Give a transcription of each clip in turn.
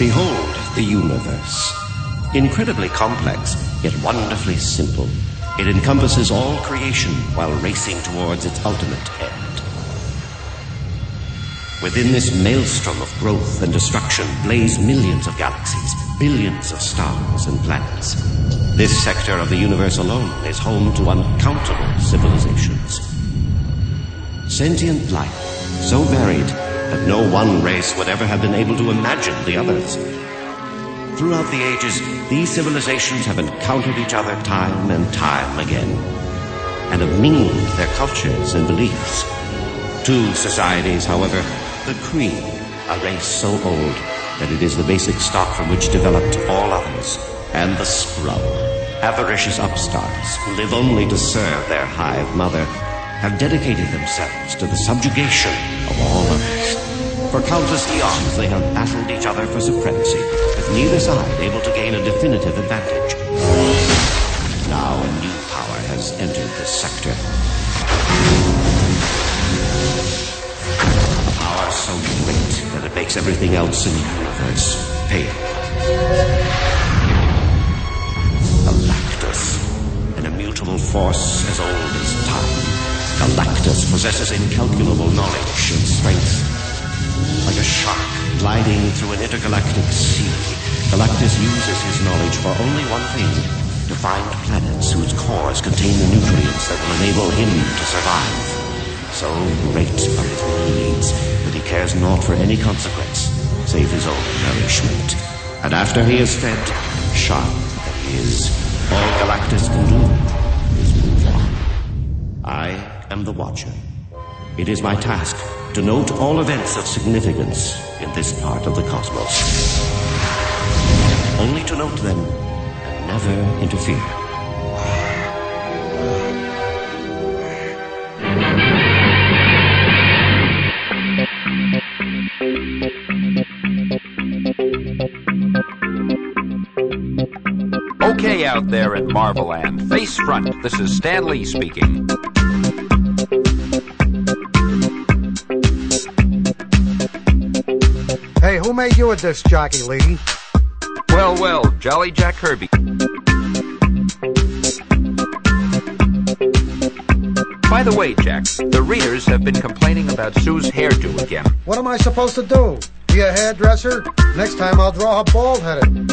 Behold the universe. Incredibly complex, yet wonderfully simple. It encompasses all creation while racing towards its ultimate end. Within this maelstrom of growth and destruction blaze millions of galaxies, billions of stars and planets. This sector of the universe alone is home to uncountable civilizations. Sentient life, so varied that no one race would ever have been able to imagine the others. Throughout the ages, these civilizations have encountered each other time and time again, and have mingled their cultures and beliefs. Two societies, however, the Kree, a race so old that it is the basic stock from which developed all others, and the Skrull, avaricious upstarts who live only to serve their hive mother, have dedicated themselves to the subjugation of all others. For countless eons, they have battled each other for supremacy, with neither side able to gain a definitive advantage. Now a new power has entered this sector. A power so great that it makes everything else in the universe pale. Galactus, an immutable force as old as time. Galactus possesses incalculable knowledge and strength. Like a shark gliding through an intergalactic sea, Galactus uses his knowledge for only one thing to find planets whose cores contain the nutrients that will enable him to survive. So great are his needs that he cares naught for any consequence save his own nourishment. And after he is fed, sharp that he is, all Galactus can do is move on. I am the Watcher. It is my task to note all events of significance in this part of the cosmos. Only to note them and never interfere. Okay, out there in Marveland, face front, this is Stan Lee speaking. Hey, who made you a disc jockey, lady? Well, well, Jolly Jack Kirby. By the way, Jack, the readers have been complaining about Sue's hairdo again. What am I supposed to do? Be a hairdresser? Next time I'll draw her bald headed.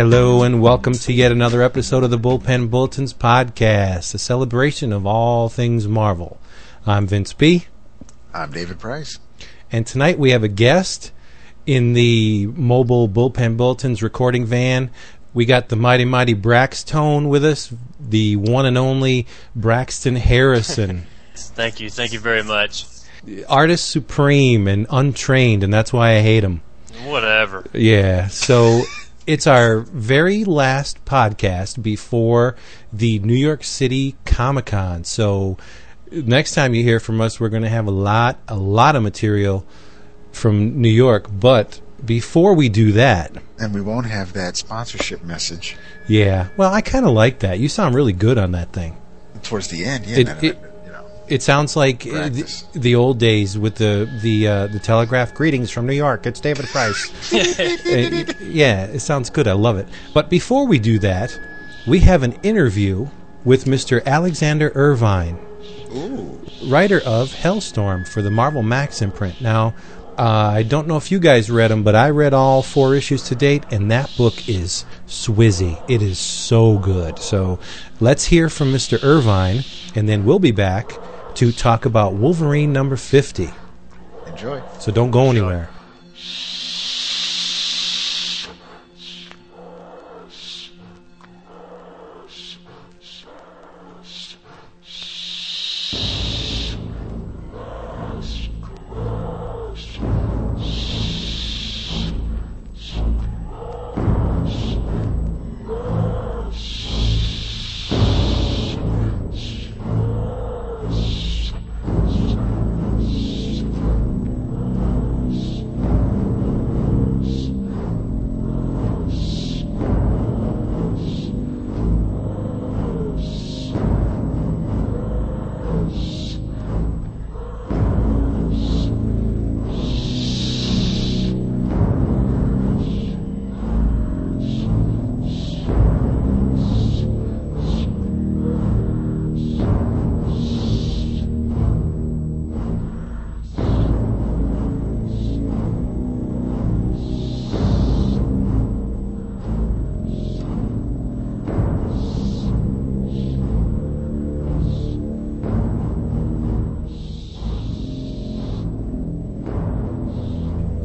Hello and welcome to yet another episode of the Bullpen Bulletins podcast, a celebration of all things Marvel. I'm Vince B, I'm David Price. and tonight we have a guest in the mobile Bullpen Bulletins recording van. We got the mighty mighty Braxtone with us, the one and only Braxton Harrison, Thank you, thank you very much. artist supreme and untrained, and that's why I hate him. Whatever. Yeah. So it's our very last podcast before the New York City Comic Con. So next time you hear from us, we're going to have a lot, a lot of material from New York. But before we do that, And we won't have that sponsorship message yeah. Well, I kind of like that. You sound really good on that thing. towards the end. Yeah, It- it- no, you know. It sounds like uh, the, the old days with the the uh, the telegraph greetings from New York. It's David Price. Uh, yeah, it sounds good. I love it. But before we do that, we have an interview with Mr. Alexander Irvine, writer of Hellstorm for the Marvel Max imprint. Now, uh, I don't know if you guys read them, but I read all four issues to date, and that book is swizzy. It is so good. So let's hear from Mr. Irvine, and then we'll be back to talk about Wolverine number 50. Enjoy. So don't go anywhere.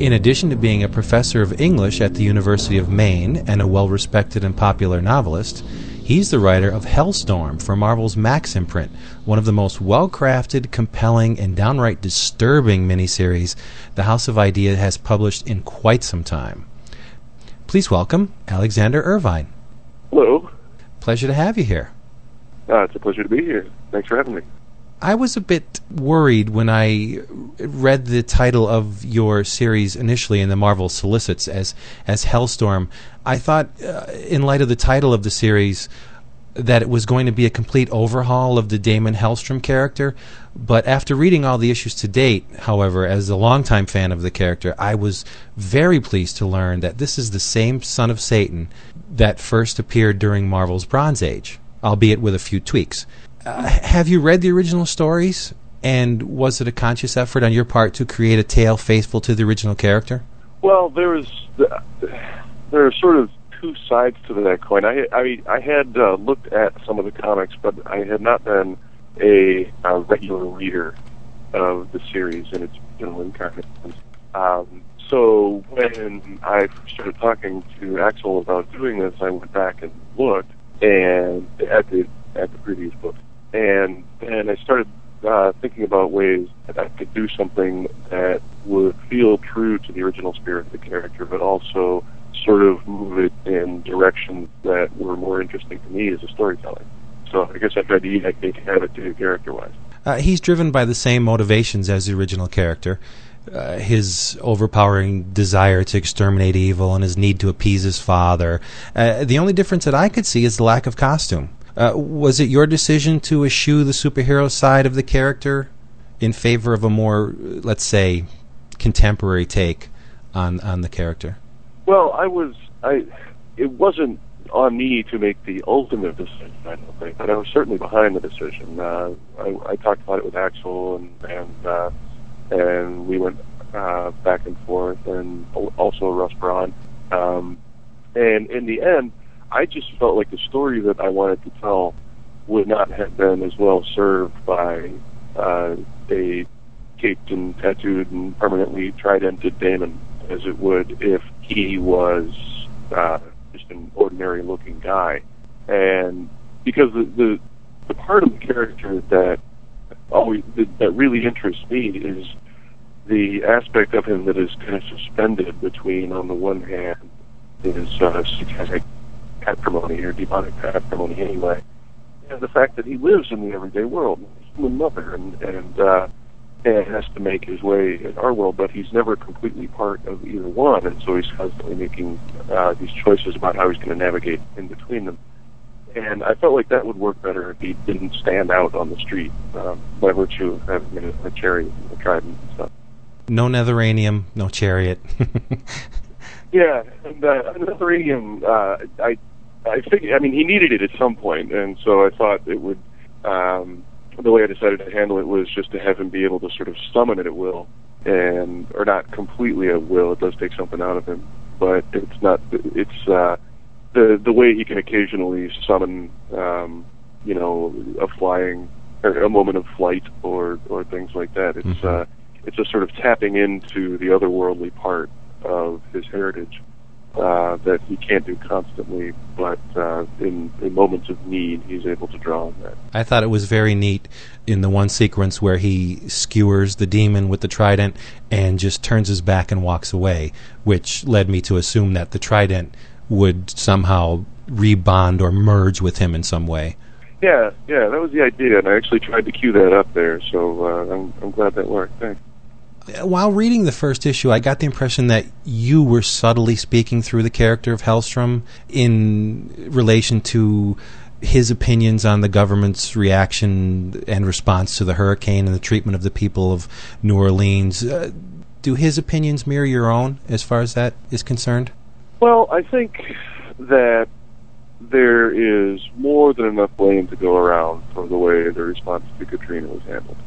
In addition to being a professor of English at the University of Maine and a well respected and popular novelist, he's the writer of Hellstorm for Marvel's Max imprint, one of the most well crafted, compelling, and downright disturbing miniseries the House of Idea has published in quite some time. Please welcome Alexander Irvine. Hello. Pleasure to have you here. Uh, it's a pleasure to be here. Thanks for having me. I was a bit worried when I read the title of your series initially in the Marvel Solicits as as Hellstorm. I thought, uh, in light of the title of the series, that it was going to be a complete overhaul of the Daimon Hellstrom character. But after reading all the issues to date, however, as a longtime fan of the character, I was very pleased to learn that this is the same son of Satan that first appeared during Marvel's Bronze Age, albeit with a few tweaks. Uh, have you read the original stories? And was it a conscious effort on your part to create a tale faithful to the original character? Well, there there are sort of two sides to that coin. I I, I had uh, looked at some of the comics, but I had not been a, a regular reader of the series in its general incarnations. Um, so when I started talking to Axel about doing this, I went back and looked and at the at the previous books and and I started uh, thinking about ways that I could do something that would feel true to the original spirit of the character, but also sort of move it in directions that were more interesting to me as a storyteller. So I guess I tried to eat cake and have it too, character-wise. Uh, he's driven by the same motivations as the original character. Uh, his overpowering desire to exterminate evil and his need to appease his father. Uh, the only difference that I could see is the lack of costume. Uh, was it your decision to eschew the superhero side of the character in favor of a more, let's say, contemporary take on on the character? Well, I was I. It wasn't on me to make the ultimate decision. I don't think, but I was certainly behind the decision. Uh, I, I talked about it with Axel, and and uh, and we went uh, back and forth, and also Russ Braun. Um, and in the end, I just felt like the story that I wanted to tell would not have been as well served by uh, a caped and tattooed and permanently tridented Daimon as it would if he was uh, just an ordinary looking guy. And because the, the the part of the character that always that really interests me is the aspect of him that is kind of suspended between, on the one hand, his uh, satanic patrimony or demonic patrimony anyway. And the fact that he lives in the everyday world, human mother, and and uh, and has to make his way in our world, but he's never completely part of either one, and so he's constantly making uh, these choices about how he's going to navigate in between them. And I felt like that would work better if he didn't stand out on the street um, by virtue of having a, a chariot and a trident and stuff. No netharanium, no chariot. yeah, and uh, netharanium, uh, I I figured, I mean, he needed it at some point, and so I thought it would. Um, the way I decided to handle it was just to have him be able to sort of summon it at will, and or not completely at will. It does take something out of him, but it's not. It's uh, the the way he can occasionally summon, um, you know, a flying or a moment of flight or or things like that. It's mm-hmm. uh, it's a sort of tapping into the otherworldly part of his heritage uh, that he can't do constantly, but uh, in, in moments of need, he's able to draw on that. I thought it was very neat in the one sequence where he skewers the demon with the trident and just turns his back and walks away, which led me to assume that the trident would somehow rebond or merge with him in some way. Yeah, yeah, that was the idea, and I actually tried to cue that up there, so uh, I'm, I'm glad that worked. Thanks while reading the first issue, I got the impression that you were subtly speaking through the character of Hellstrom in relation to his opinions on the government's reaction and response to the hurricane and the treatment of the people of New Orleans. Uh, do his opinions mirror your own as far as that is concerned? Well, I think that there is more than enough blame to go around for the way the response to Katrina was handled.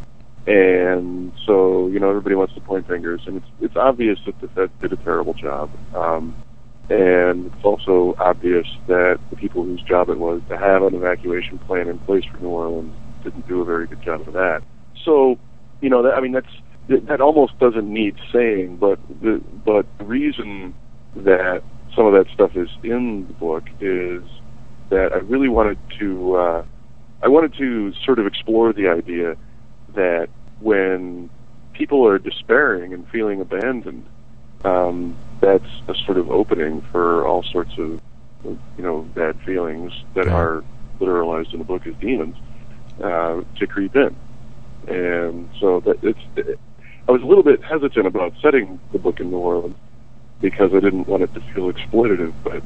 And so, you know, everybody wants to point fingers, and it's it's obvious that the Fed did a terrible job. Um, and it's also obvious that the people whose job it was to have an evacuation plan in place for New Orleans didn't do a very good job of that. So, you know, that, I mean, that's that almost doesn't need saying, but the but the reason that some of that stuff is in the book is that I really wanted to uh, I wanted to sort of explore the idea that when people are despairing and feeling abandoned, um, that's a sort of opening for all sorts of you know bad feelings that are literalized in the book as demons uh, to creep in. And so that it's I was a little bit hesitant about setting the book in New Orleans because I didn't want it to feel exploitative, but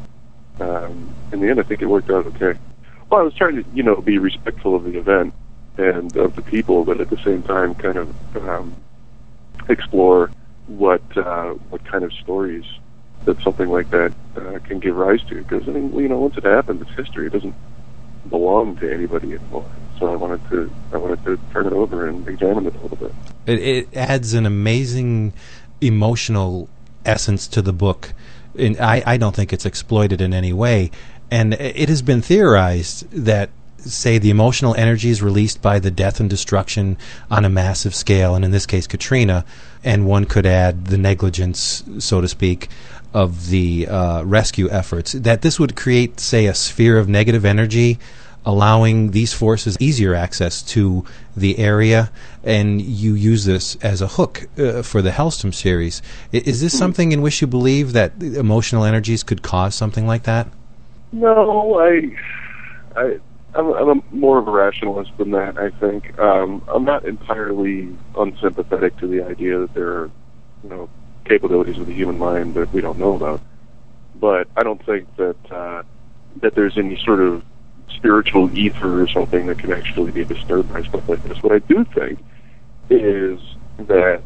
um, in the end, I think it worked out okay. Well, I was trying to, you know, be respectful of the event and of the people, but at the same time, kind of um, explore what uh, what kind of stories that something like that uh, can give rise to. Because I mean, you know, once it happens, it's history. It doesn't belong to anybody anymore. So I wanted to I wanted to turn it over and examine it a little bit. It, it adds an amazing emotional essence to the book. And I, I don't think it's exploited in any way. And it has been theorized that, say, the emotional energies released by the death and destruction on a massive scale, and in this case, Katrina, and one could add the negligence, so to speak, of the uh, rescue efforts, that this would create, say, a sphere of negative energy allowing these forces easier access to the area, and you use this as a hook uh, for the Hellstrom series. Is this something in which you believe that emotional energies could cause something like that? No, I, I, I'm, I'm more of a rationalist than that. I think um, I'm not entirely unsympathetic to the idea that there are, you know, capabilities of the human mind that we don't know about. But I don't think that uh, that there's any sort of spiritual ether or something that can actually be disturbed by stuff like this. What I do think is that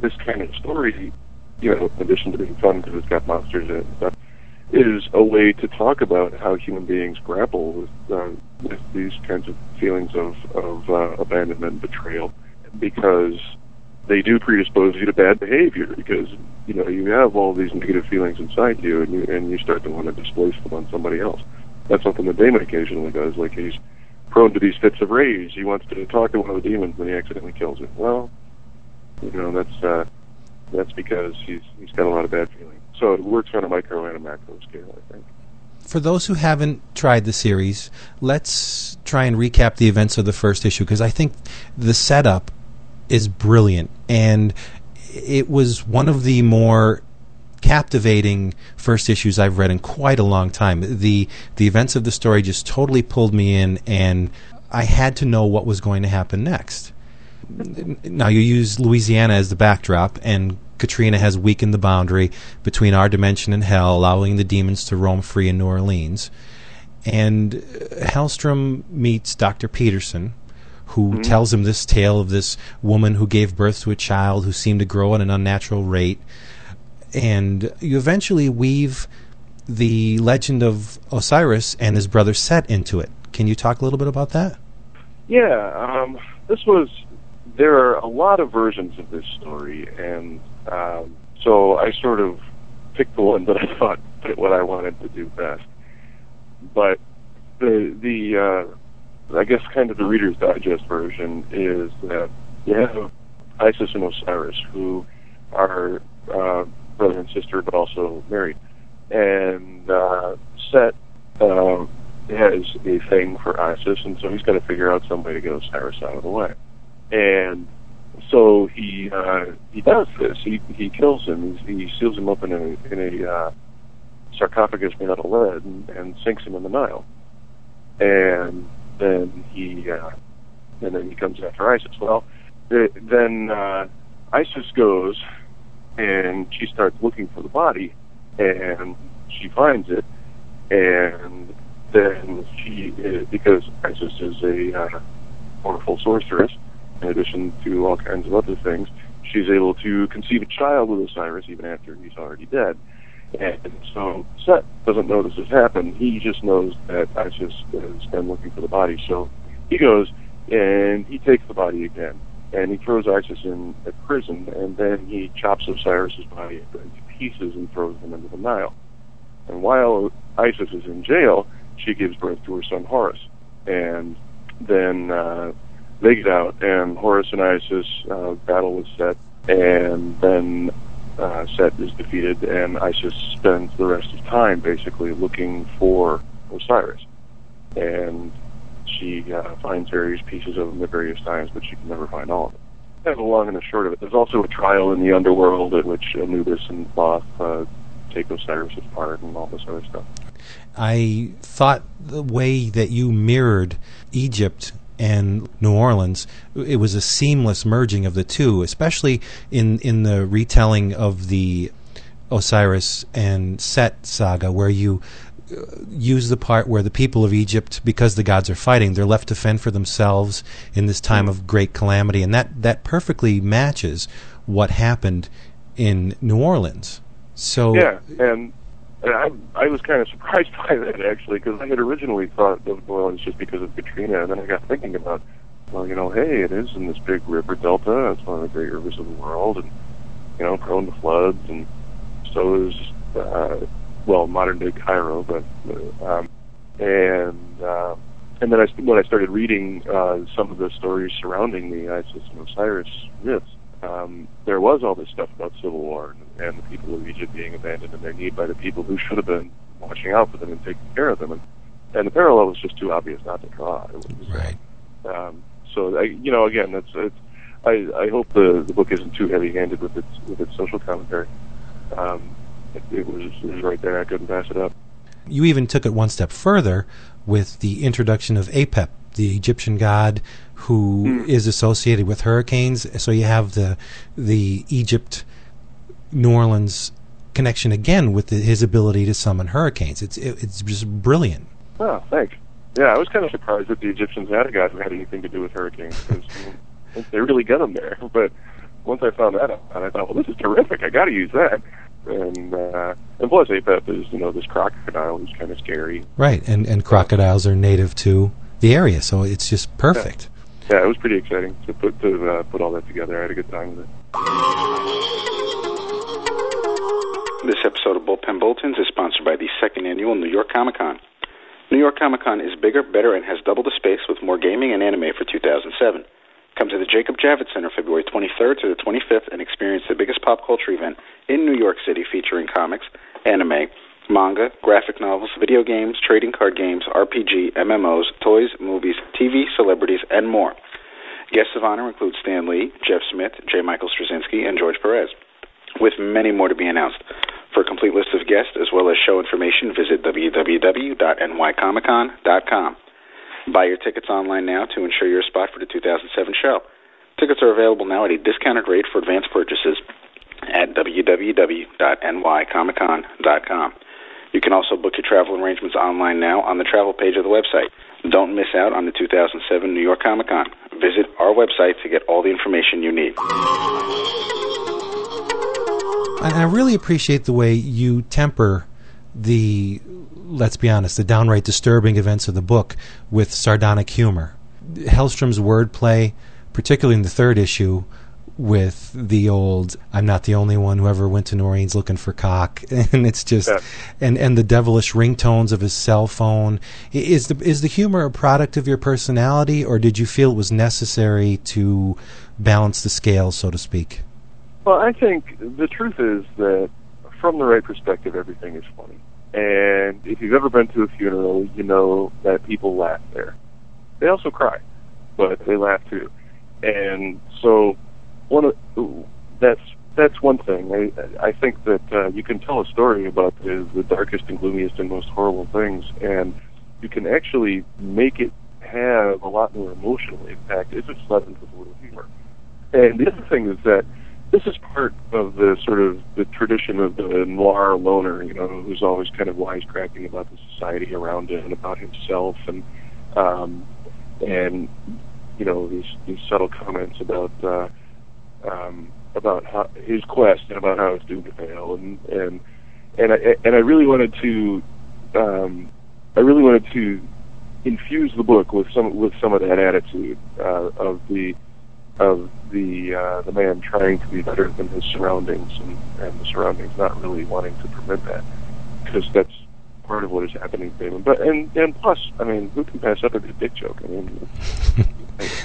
this kind of story, you know, in addition to being fun because it's got monsters in it is a way to talk about how human beings grapple with uh, with these kinds of feelings of of uh, abandonment and betrayal, because they do predispose you to bad behavior. Because you know you have all these negative feelings inside you, and you and you start to want to displace them on somebody else. That's something that Daimon occasionally does. Like he's prone to these fits of rage. He wants to talk to one of the demons, and he accidentally kills it. Well, you know that's uh, that's because he's he's got a lot of bad feelings. So it works on a micro and a macro scale, I think. For those who haven't tried the series, let's try and recap the events of the first issue because I think the setup is brilliant and it was one of the more captivating first issues I've read in quite a long time. The the events of the story just totally pulled me in and I had to know what was going to happen next. Now you use Louisiana as the backdrop and Katrina has weakened the boundary between our dimension and hell, allowing the demons to roam free in New Orleans. And uh, Hellstrom meets Dr. Peterson, who tells him this tale of this woman who gave birth to a child who seemed to grow at an unnatural rate. And you eventually weave the legend of Osiris and his brother Set into it. Can you talk a little bit about that? Yeah, um, this was. There are a lot of versions of this story, and um, so I sort of picked the one that I thought fit what I wanted to do best. But the the uh, I guess kind of the Reader's Digest version is that you have Isis and Osiris, who are uh, brother and sister, but also married, and uh, Set. Uh, has a thing for Isis, and so he's got to figure out some way to get Osiris out of the way. And so he uh, he does this. He he kills him. He, he seals him up in a in a uh, sarcophagus made out of lead and, and sinks him in the Nile. And then he uh, and then he comes after Isis. Well, th- then uh, Isis goes and she starts looking for the body, and she finds it, and then she, because Isis is a uh, powerful sorceress, in addition to all kinds of other things, she's able to conceive a child with Osiris even after he's already dead. And so Set doesn't know this has happened. He just knows that Isis has been looking for the body. So he goes and he takes the body again. And he throws Isis in a prison, and then he chops Osiris's body into pieces and throws them into the Nile. And while Isis is in jail, she gives birth to her son Horus. And then uh, they get out, and Horus and Isis uh, battle with Set and then uh, Set is defeated, and Isis spends the rest of time basically looking for Osiris, and she uh, finds various pieces of him at various times, but she can never find all of it. That's the long and the short of it. There's also a trial in the underworld at which Anubis and Thoth uh, take Osiris' part and all this other stuff. I thought the way that you mirrored Egypt and New Orleans, it was a seamless merging of the two, especially in in the retelling of the Osiris and Set saga, where you uh, use the part where the people of Egypt, because the gods are fighting, they're left to fend for themselves in this time of great calamity, and that that perfectly matches what happened in New Orleans. So Yeah, and and I I was kind of surprised by that actually because I had originally thought New Orleans just because of Katrina, and then I got thinking about, well, you know, hey, it is in this big river delta. It's one of the great rivers of the world, and you know, prone to floods, and so is uh, well, modern day Cairo, but uh, um, and uh, and then I when I started reading uh, some of the stories surrounding the Isis and Osiris myths, um, there was all this stuff about civil war and, and the people of Egypt being abandoned in their need by the people who should have been watching out for them and taking care of them. And, and the parallel was just too obvious not to draw. Was, right. Um, so I, you know, again, that's it's. I, I hope the the book isn't too heavy-handed with its with its social commentary. Um, it, it was it was right there. I couldn't pass it up. You even took it one step further with the introduction of Apep, the Egyptian god who is associated with hurricanes. So you have the the Egypt New Orleans connection again with the, his ability to summon hurricanes. It's it, it's just brilliant. Oh, thanks. Yeah, I was kind of surprised that the Egyptians had a god who had anything to do with hurricanes because they really get them there. But once I found that out, I thought, well, this is terrific. I got to use that. And uh, and plus, Apep is you know this crocodile who's kind of scary. Right, and and crocodiles are native to the area, so it's just perfect. Yeah, it was pretty exciting to put to uh, put all that together. I had a good time with it. This episode of Bullpen Bulletins is sponsored by the second annual New York Comic Con. New York Comic Con is bigger, better, and has double the space with more gaming and anime for 2007. Come to the Jacob Javits Center February 23rd to the 25th and experience the biggest pop culture event in New York City featuring comics, anime, manga, graphic novels, video games, trading card games, RPG, MMOs, toys, movies, TV, celebrities, and more. Guests of honor include Stan Lee, Jeff Smith, J. Michael Straczynski, and George Perez, with many more to be announced. For a complete list of guests as well as show information, visit www.nycomiccon.com. Buy your tickets online now to ensure your spot for the 2007 show. Tickets are available now at a discounted rate for advance purchases at www.nycomiccon.com. You can also book your travel arrangements online now on the travel page of the website. Don't miss out on the 2007 New York Comic Con. Visit our website to get all the information you need. And I really appreciate the way you temper the, let's be honest, the downright disturbing events of the book with sardonic humor. Hellstrom's wordplay, particularly in the third issue, with the old "I'm not the only one who ever went to New Orleans looking for cock," and it's just, Yeah. and and the devilish ringtones of his cell phone. Is the is the humor a product of your personality, or did you feel it was necessary to balance the scale, so to speak? Well, I think the truth is that from the right perspective, everything is funny. And if you've ever been to a funeral, you know that people laugh there. They also cry, but they laugh too. And so, one of that's that's one thing. I I think that uh, you can tell a story about the, the darkest and gloomiest and most horrible things, and you can actually make it have a lot more emotional impact if it's leavened with a little humor. And the other thing is that this is part of the sort of the tradition of the noir loner, you know, who's always kind of wisecracking about the society around him and about himself, and um, and you know these these subtle comments about uh, um, about how, his quest and about how it's doomed to fail, and and and I and I really wanted to um, I really wanted to infuse the book with some with some of that attitude uh, of the of the uh, the man trying to be better than his surroundings and, and the surroundings not really wanting to permit that because that's part of what is happening to him. But and and plus, I mean, who can pass up a good dick joke? I mean,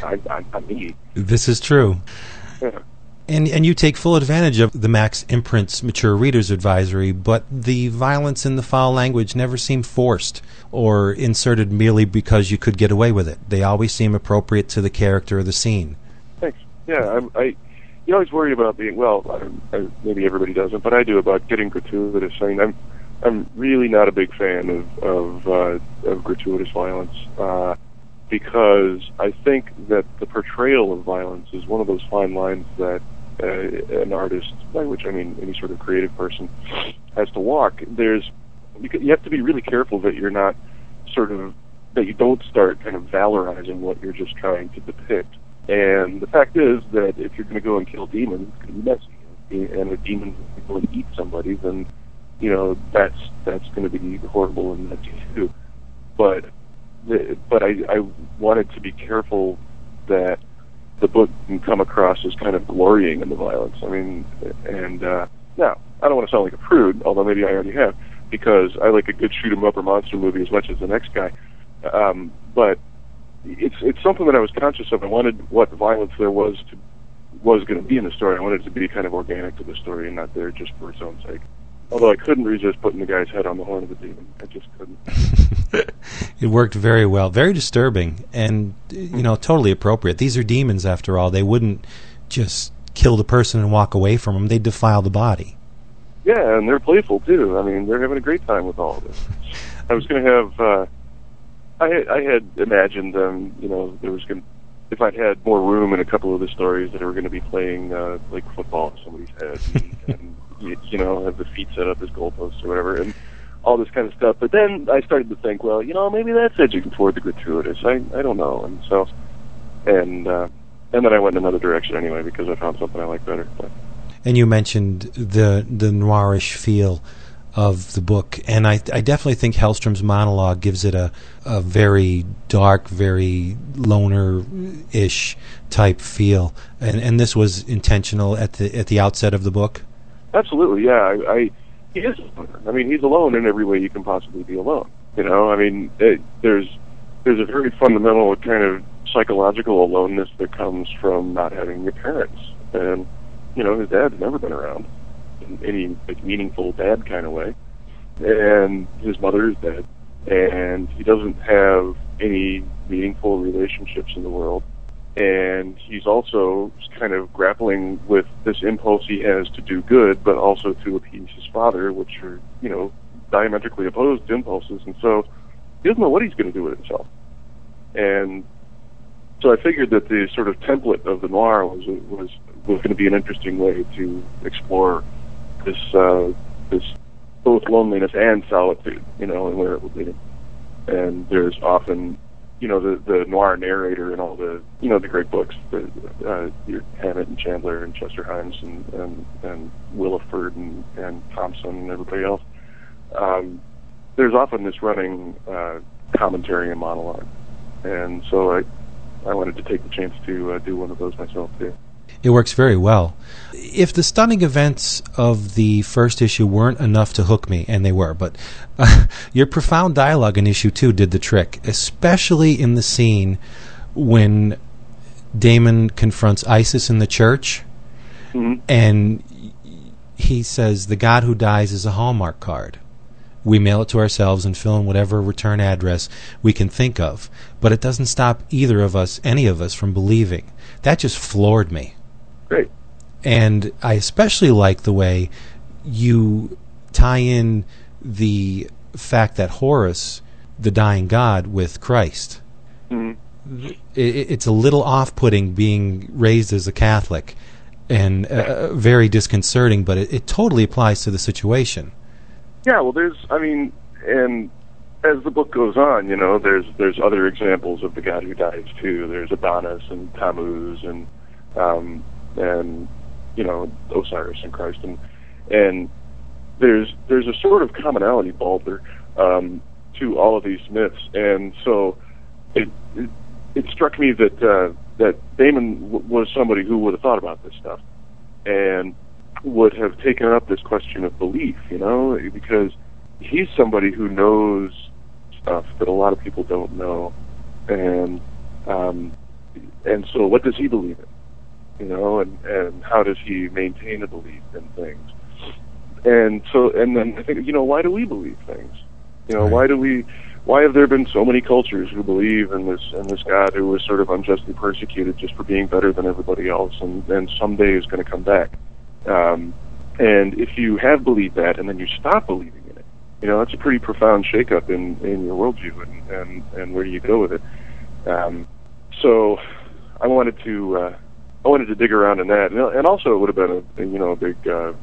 I, I, I, me. This is true. Yeah. And and you take full advantage of the Max Imprint's mature readers advisory, but the violence and the foul language never seem forced or inserted merely because you could get away with it. They always seem appropriate to the character of the scene. Yeah, I, I you always worry about being well. I, I, maybe everybody doesn't, but I do about getting gratuitous. I mean, I'm I'm really not a big fan of of, uh, of gratuitous violence. Uh, because I think that the portrayal of violence is one of those fine lines that uh, an artist, by which I mean any sort of creative person, has to walk. There's you have to be really careful that you're not sort of that you don't start kind of valorizing what you're just trying to depict. And the fact is that if you're going to go and kill demons, it's going to be messy. And if demons is going to eat somebody, then you know that's that's going to be horrible and messy too. But but I, I wanted to be careful that the book can come across as kind of glorying in the violence. I mean, and uh, now I don't want to sound like a prude, although maybe I already have, because I like a good shoot 'em up or monster movie as much as the next guy. Um, but it's it's something that I was conscious of. I wanted what violence there was to was going to be in the story. I wanted it to be kind of organic to the story and not there just for its own sake. Although I couldn't resist putting the guy's head on the horn of the demon. I just couldn't. it worked very well. Very disturbing and, you know, totally appropriate. These are demons, after all. They wouldn't just kill the person and walk away from them. They'd defile the body. Yeah, and they're playful, too. I mean, they're having a great time with all of this. I was going to have... Uh, I, had, I had imagined, um, you know, there was going to if I'd had more room in a couple of the stories that were going to be playing uh, like football in somebody's head, and, and you, you know, have the feet set up as goalposts or whatever, and all this kind of stuff. But then I started to think, well, you know, maybe that's edging toward the gratuitous. I I don't know, and so, and uh, and then I went in another direction anyway because I found something I like better. But. And you mentioned the the noirish feel of the book, and I, I definitely think Hellstrom's monologue gives it a, a very dark, very loner-ish type feel, and and this was intentional at the at the outset of the book. Absolutely, yeah. I, I he is. I mean, he's alone in every way you can possibly be alone. You know, I mean, it, there's there's a very fundamental kind of psychological aloneness that comes from not having your parents, and you know, his dad's never been around in any like, meaningful dad kind of way, and his mother is dead, and he doesn't have any meaningful relationships in the world. And he's also kind of grappling with this impulse he has to do good, but also to appease his father, which are you know diametrically opposed impulses, and so he doesn't know what he's going to do with himself. And so I figured that the sort of template of the noir was was was going to be an interesting way to explore this uh, this both loneliness and solitude, you know, and where it would him. And there's often you know the the noir narrator and all the you know the great books, the uh, your Hammett and Chandler and Chester Himes and and, and Willeford and and Thompson and everybody else. Um, there's often this running uh, commentary and monologue, and so I I wanted to take the chance to uh, do one of those myself too. It works very well. If the stunning events of the first issue weren't enough to hook me, and they were, but uh, your profound dialogue in issue two did the trick, especially in the scene when Daimon confronts Isis in the church, mm-hmm. and he says, The God who dies is a Hallmark card. We mail it to ourselves and fill in whatever return address we can think of, but it doesn't stop either of us, any of us, from believing. That just floored me. Great. And I especially like the way you tie in the fact that Horus, the dying god, with Christ. Mm-hmm. It, it's a little off-putting being raised as a Catholic, and uh, very disconcerting. But it, it totally applies to the situation. Yeah, well, there's, I mean, and as the book goes on, you know, there's there's other examples of the god who dies too. There's Adonis and Tammuz and um, and you know Osiris and Christ. And and there's there's a sort of commonality, Balder, um, to all of these myths, and so it it, it struck me that uh, that Daimon w- was somebody who would have thought about this stuff and would have taken up this question of belief, you know, because he's somebody who knows stuff that a lot of people don't know, and um, and so what does he believe in? You know, and and how does he maintain a belief in things? And so, and then I think, you know, why do we believe things? You know, Right. why do we? Why have there been so many cultures who believe in this in this God who was sort of unjustly persecuted just for being better than everybody else, and and someday is going to come back? Um, and if you have believed that, and then you stop believing in it, you know, that's a pretty profound shakeup in in your worldview, and and and where do you go with it? Um, so, I wanted to uh, I wanted to dig around in that, and, and also it would have been a you know a big uh,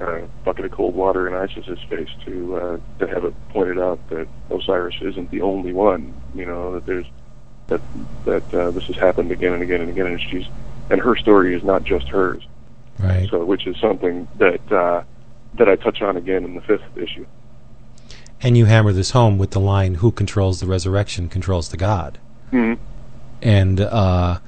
uh, bucket of cold water in Isis's face to uh, to have it pointed out that Osiris isn't the only one. You know that there's that that uh, this has happened again and again and again, and she's and her story is not just hers. Right. So, which is something that uh, that I touch on again in the fifth issue. And you hammer this home with the line, "Who controls the resurrection controls the God." Mhm. And uh,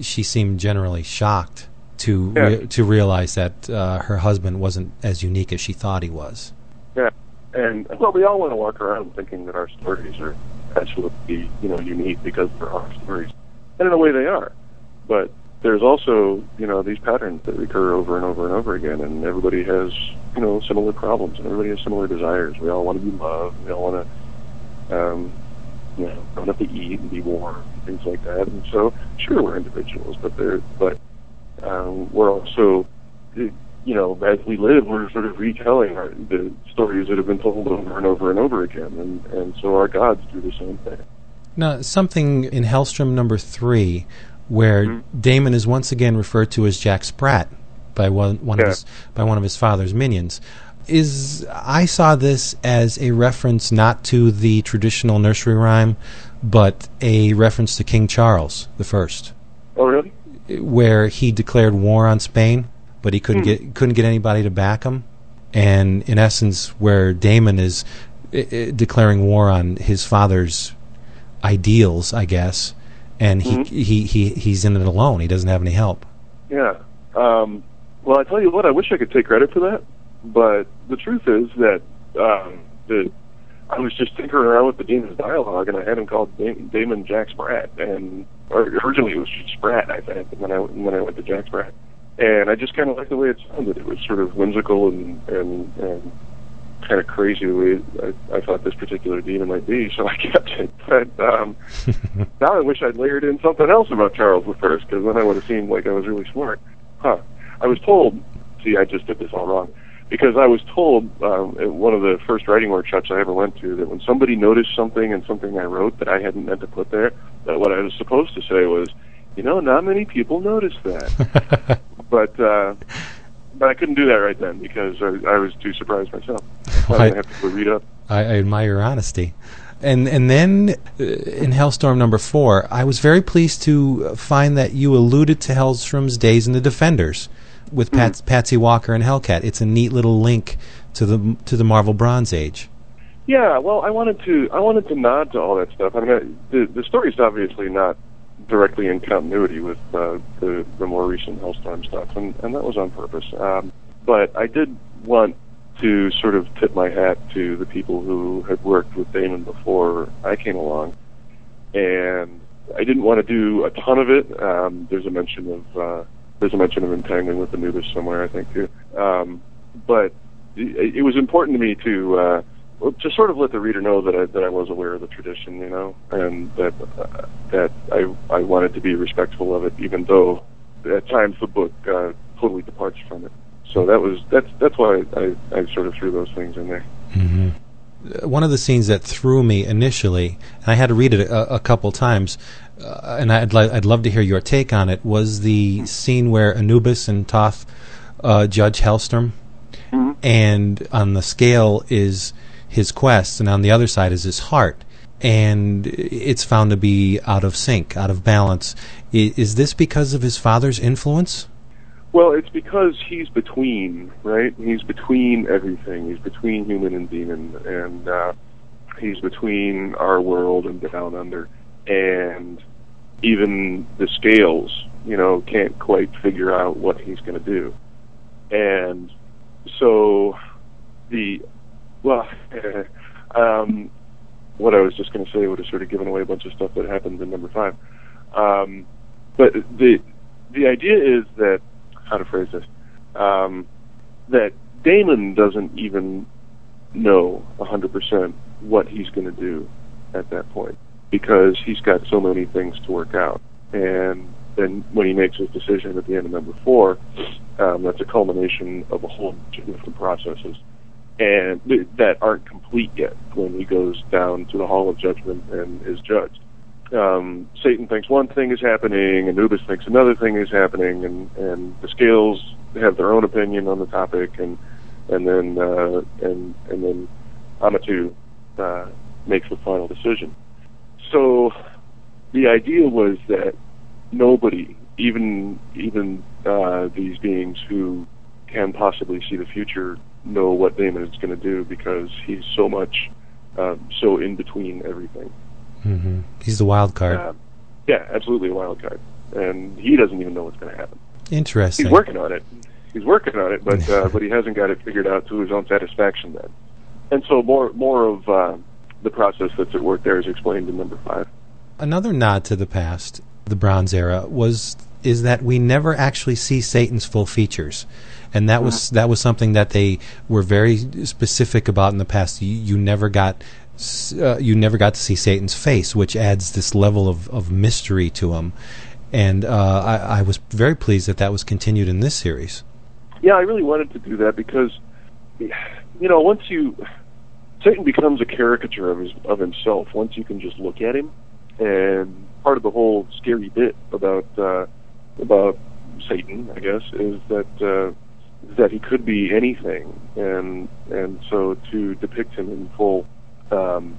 she seemed generally shocked to Yeah. rea- to realize that uh, her husband wasn't as unique as she thought he was. Yeah, and well, we all want to walk around thinking that our stories are absolutely, you know, unique because they're our stories, and in a way they are. But there's also, you know, these patterns that recur over and over and over again, and everybody has, you know, similar problems, and everybody has similar desires. We all want to be loved. We all want to, um, you know, don't have to eat and be warm, things like that. And so, sure, we're individuals, but they're, but um, we're also you know, as we live, we're sort of retelling our, the stories that have been told over and over and over again, and and so our gods do the same thing. Now, something in Hellstrom number three, where Mm-hmm. Daimon is once again referred to as Jack Sprat by one, one of his by one of his father's minions. Is I saw this as a reference not to the traditional nursery rhyme, but a reference to King Charles the First, Oh, really? where he declared war on Spain, but he couldn't get couldn't get anybody to back him, and in essence, where Daimon is uh, uh, declaring war on his father's ideals, I guess, and he, he he he's in it alone. He doesn't have any help. Yeah. Um, well, I tell you what, I wish I could take credit for that, but the truth is that um, the I was just tinkering around with the demon's dialogue, and I had him called da- Daimon Jack Sprat, and originally it was just Sprat, I think, and then I and then I went to Jack Sprat, and I just kind of liked the way it sounded. It was sort of whimsical and and, and kind of crazy the way I, I thought this particular demon might be, so I kept it. But um, now I wish I'd layered in something else about Charles the First, because then I would have seemed like I was really smart. Huh. I was told, see, I just did this all wrong, because I was told um, at one of the first writing workshops I ever went to that when somebody noticed something in something I wrote that I hadn't meant to put there, that what I was supposed to say was, you know, not many people notice that. but uh, but I couldn't do that right then because I, I was too surprised myself. I Right. have to go read up. I, I admire your honesty. And and then uh, in Hellstorm number four, I was very pleased to find that you alluded to Hellstrom's days in the Defenders with Pat, Patsy Walker and Hellcat. It's a neat little link to the to the Marvel Bronze Age. Yeah, well, I wanted to I wanted to nod to all that stuff. I mean, the the story's obviously not directly in continuity with uh, the the more recent Hellstorm stuff, and and that was on purpose. Um, but I did want to sort of tip my hat to the people who had worked with Daimon before I came along, and I didn't want to do a ton of it. Um, there's a mention of uh, there's a mention of entangling with Anubis somewhere, I think too. Um, but it, it was important to me to uh, to sort of let the reader know that I that I was aware of the tradition, you know, and that uh, that I I wanted to be respectful of it, even though at times the book uh, totally departs from it. So that was that's that's why I, I sort of threw those things in there. Uh, One of the scenes that threw me initially, and I had to read it a, a couple times, uh, and I'd li- I'd love to hear your take on it. Was the scene where Anubis and Thoth uh, judge Hellstrom, and on the scale is his quest, and on the other side is his heart, and it's found to be out of sync, out of balance. I- is this because of his father's influence? Well, it's because he's between, right? He's between everything. He's between human and demon, and uh, he's between our world and down under. And even the scales, you know, can't quite figure out what he's going to do. And so the, well, um, what I was just going to say would have sort of given away a bunch of stuff that happened in number five. Um, but the the idea is that how to phrase this um, that Daimon doesn't even know 100% what he's going to do at that point because he's got so many things to work out. And then when he makes his decision at the end of number four, um, that's a culmination of a whole bunch of different processes and th- that aren't complete yet when he goes down to the Hall of Judgment and is judged. Um, Satan thinks one thing is happening, Anubis thinks another thing is happening, and, and the scales have their own opinion on the topic, and and then uh, and and then Amatu uh, makes the final decision. So the idea was that nobody, even even uh, these beings who can possibly see the future, know what Daimon is going to do because he's so much um, so in between everything. Hmm He's the wild card. Uh, yeah, absolutely a wild card, and he doesn't even know what's going to happen. Interesting. He's working on it. He's working on it, but uh, but he hasn't got it figured out to his own satisfaction then. And so more more of uh, the process that's at work there is explained in number five. Another nod to the past, the Bronze Era, was is that we never actually see Satan's full features, and that was that was something that they were very specific about in the past. You, you never got uh, you never got to see Satan's face, which adds this level of, of mystery to him. And uh, I, I was very pleased that that was continued in this series. Yeah, I really wanted to do that because, you know, once you Satan becomes a caricature of his of himself. Once you can just look at him, and part of the whole scary bit about uh, about Satan, I guess, is that uh, that he could be anything, and and so to depict him in full um,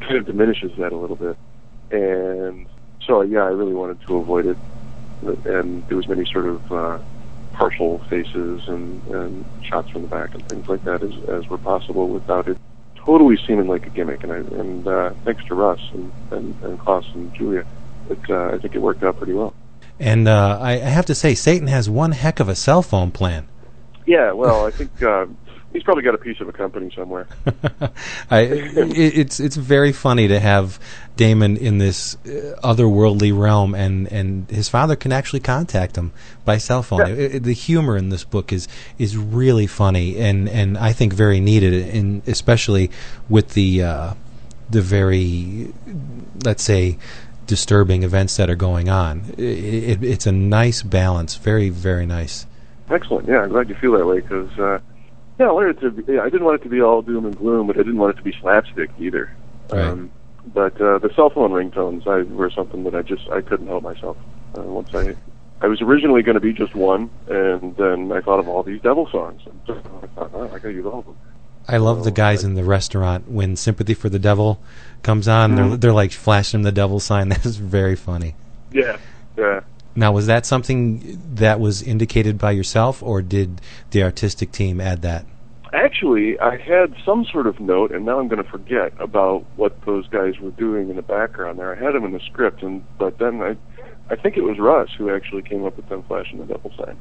kind of diminishes that a little bit, and so yeah, I really wanted to avoid it, and there was many sort of uh, partial faces and, and shots from the back and things like that as, as were possible without it totally seeming like a gimmick. And I, and uh, thanks to Russ and, and, and Klaus and Giulia, it, uh, I think it worked out pretty well. And uh, I, I have to say, Satan has one heck of a cell phone plan. Yeah, well, I think uh, he's probably got a piece of a company somewhere. I, it's it's very funny to have Daimon in this uh, otherworldly realm, and, and his father can actually contact him by cell phone. Yeah. It- it- the humor in this book is is really funny, and, and I think very needed, in especially with the uh, the very let's say disturbing events that are going on. It, it, it's a nice balance, very very nice. Excellent. Yeah, I'm glad you feel that way because uh, yeah, I wanted it to. Be, yeah, I didn't want it to be all doom and gloom, but I didn't want it to be slapstick either. Right. Um, but uh, the cell phone ringtones I, were something that I just I couldn't help myself. Uh, once I I was originally going to be just one, and then I thought of all these devil songs, and so I thought, oh, I got to use all of them. I love the guys I- in the restaurant when "Sympathy for the Devil" comes on. They're Mhm. they're like flashing the devil sign. That is very funny. Yeah, yeah. Now, was that something that was indicated by yourself, or did the artistic team add that? Actually, I had some sort of note, and now I'm going to forget about what those guys were doing in the background there. I had them in the script, and but then I, I think it was Russ who actually came up with them flashing the double sign.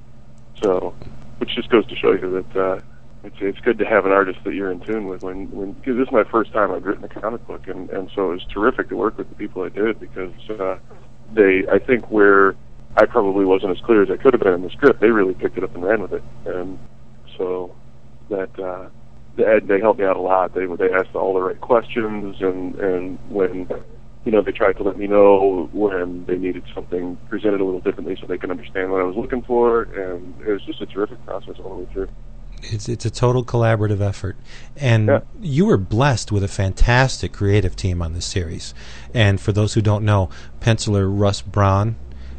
So, which just goes to show you that uh, it's it's good to have an artist that you're in tune with. When when because this is my first time I've written a comic book, and and so it was terrific to work with the people I did because uh, they I think where I probably wasn't as clear as I could have been in the script, they really picked it up and ran with it, and so that uh, they, they helped me out a lot. They they asked all the right questions, and and when you know they tried to let me know when they needed something presented a little differently so they can understand what I was looking for, and it was just a terrific process all the way through. It's it's a total collaborative effort, and Yeah. you were blessed with a fantastic creative team on this series. And for those who don't know, penciler Russ Braun,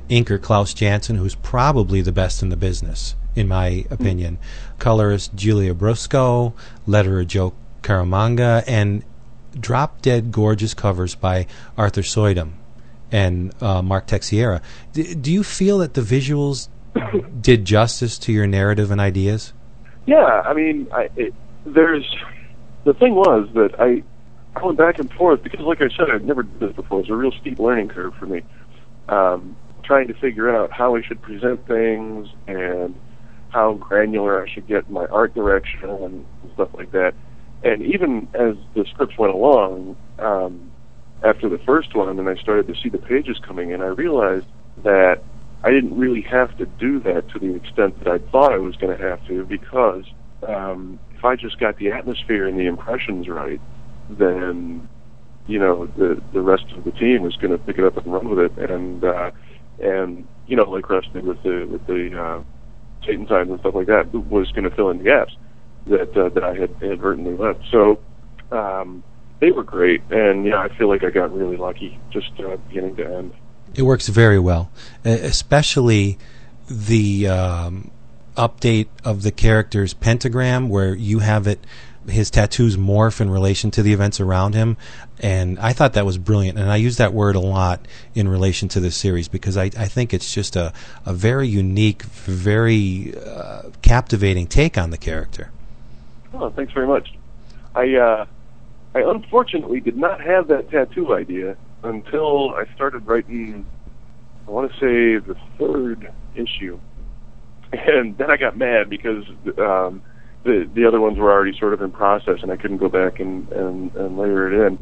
inker Klaus Janson, who's probably the best in the business, in my opinion, colorist Giulia Brusco, letterer Joe Caramagna, and drop dead gorgeous covers by Arthur Suydam and uh, Mark Texeira. D- do you feel that the visuals did justice to your narrative and ideas? Yeah, I mean, I, it, there's the thing was that I I went back and forth because, like I said, I'd never done this before. It's a real steep learning curve for me. Um, trying to figure out how I should present things and how granular I should get my art direction and stuff like that. And even as the scripts went along, um, after the first one, and I started to see the pages coming in, I realized that I didn't really have to do that to the extent that I thought I was going to have to because um, if I just got the atmosphere and the impressions right, then you know the the rest of the team was going to pick it up and run with it, and uh, and you know like did with the with the uh, Satan signs and stuff like that was going to fill in the gaps that uh, that I had inadvertently left. So um, they were great, and yeah, I feel like I got really lucky just uh, beginning to end. It works very well, especially the um, update of the character's pentagram, where you have it. His tattoos morph in relation to the events around him, and I thought that was brilliant. And I use that word a lot in relation to this series because I, I think it's just a, a very unique, very uh, captivating take on the character. Oh, thanks very much. I uh, I unfortunately did not have that tattoo idea until I started writing. I want to say the third issue, and then I got mad because um, the the other ones were already sort of in process, and I couldn't go back and and, and layer it in.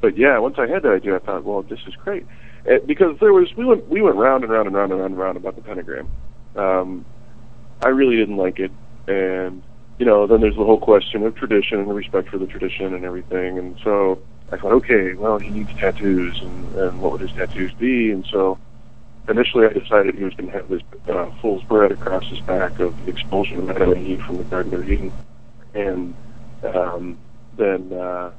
But yeah, once I had that idea, I thought, well, this is great, uh, because there was we went we went round and round and round and round and round about the pentagram. Um, I really didn't like it, and you know, then there's the whole question of tradition and respect for the tradition and everything. And so I thought, okay, well, he needs tattoos, and, and what would his tattoos be? And so initially I decided he was going to have this uh, fool's bread across his back of the expulsion of Adam and Eve from the Garden of Eden. And um, then, uh,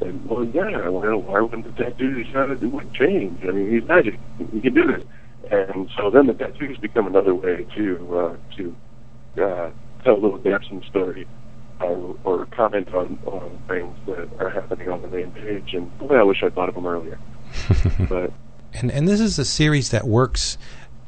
and, well, yeah, why, why wouldn't the tattoos kind of do change? I mean, he's magic. He can do this. And so then the tattoos become another way to uh, to uh, tell a little gaps in the story or, or comment on, on things that are happening on the main page. And boy, I wish I'd thought of them earlier. but and and this is a series that works